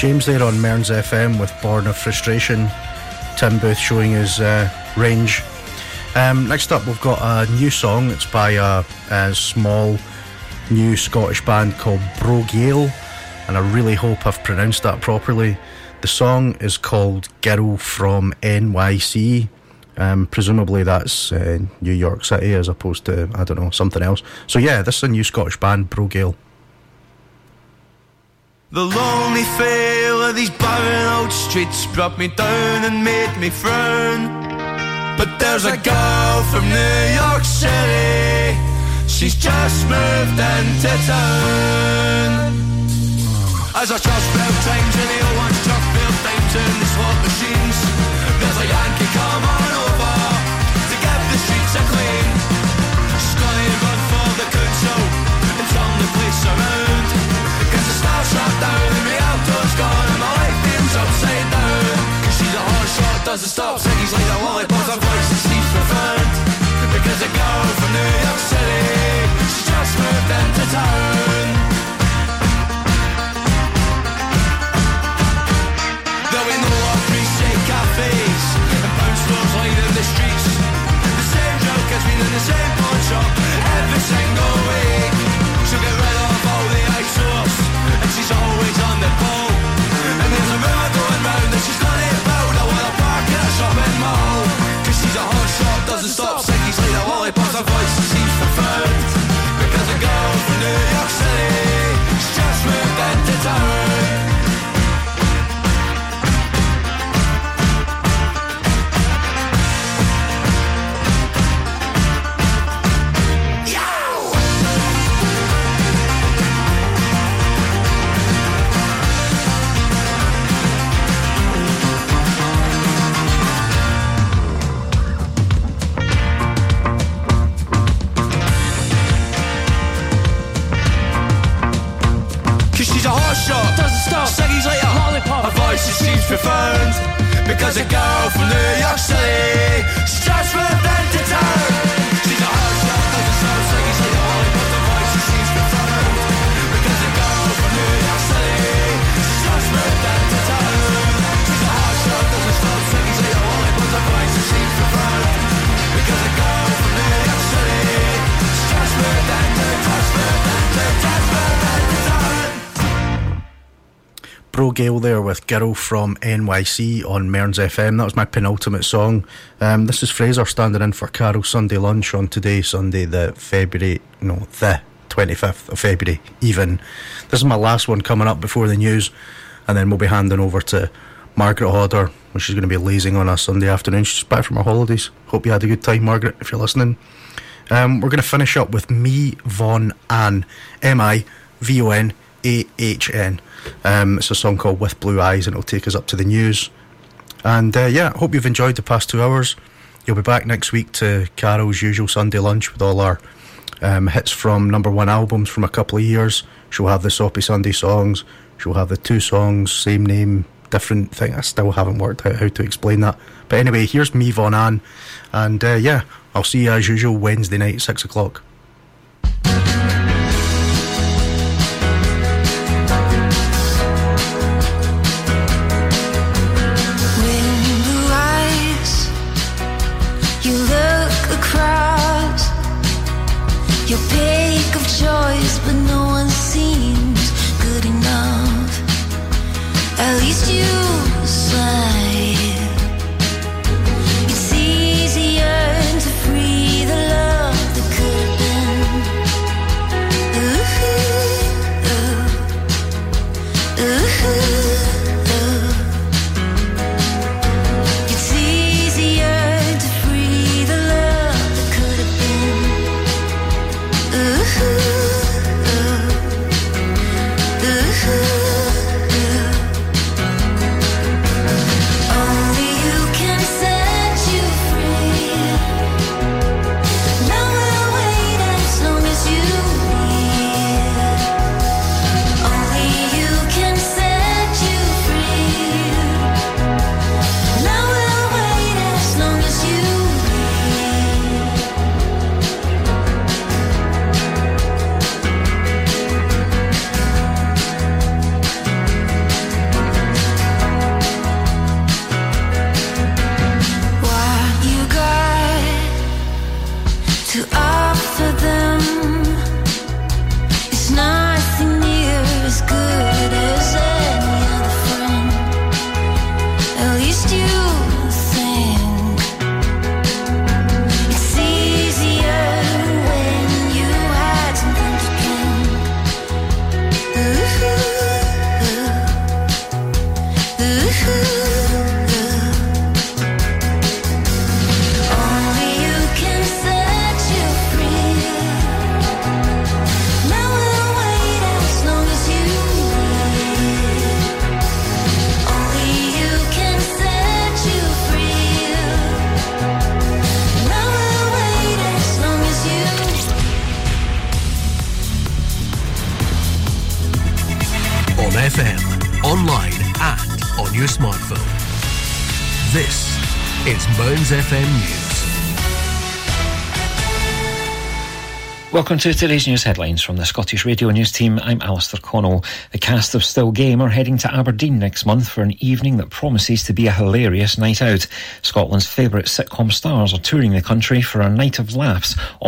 James there on Mearns FM with Born of Frustration. Tim Booth showing his uh, range. Um, next up, we've got a new song. It's by a, a small new Scottish band called Brogale, and I really hope I've pronounced that properly. The song is called Girl from NYC. Um, presumably that's uh, New York City as opposed to, I don't know, something else. So yeah, this is a new Scottish band, Brogale. The lonely feel of these barren old streets brought me down and made me frown. But there's a girl from New York City, she's just moved into town. As I trust bell chimes in the old ones, truck built times in the slot machines, there's a Yankee come on Shut down Rialto's gone and my upside she's a hot shot, doesn't stop, like a lollipop, her voice is profound. Because a girl from New York City, she just moved into town. My voice seems preferred because a girl from New York City lollipop Her voice just seems profound Because a girl from New York City She's just moved into town Bro Gale there with Girl from NYC on Mearns FM. That was my penultimate song. Um, this is Fraser standing in for Carol Sunday lunch on today, Sunday, the February, no, the 25th of February, even. This is my last one coming up before the news, and then we'll be handing over to Margaret Hodder, when she's going to be lazing on a Sunday afternoon. She's back from her holidays. Hope you had a good time, Margaret, if you're listening. Um, we're going to finish up with Me Von Ann, M I V O N A H N. Um, it's a song called With Blue Eyes, and it'll take us up to the news. And uh, yeah, hope you've enjoyed the past two hours. You'll be back next week to Carol's usual Sunday lunch with all our um, hits from number one albums from a couple of years. She'll have the Soppy Sunday songs. She'll have the two songs, same name, different thing. I still haven't worked out how to explain that. But anyway, here's me, Von Ann. And uh, yeah, I'll see you as usual Wednesday night, 6 o'clock. Welcome to today's news headlines from the Scottish Radio News team. I'm Alistair Connell. The cast of Still Game are heading to Aberdeen next month for an evening that promises to be a hilarious night out. Scotland's favourite sitcom stars are touring the country for a night of laughs.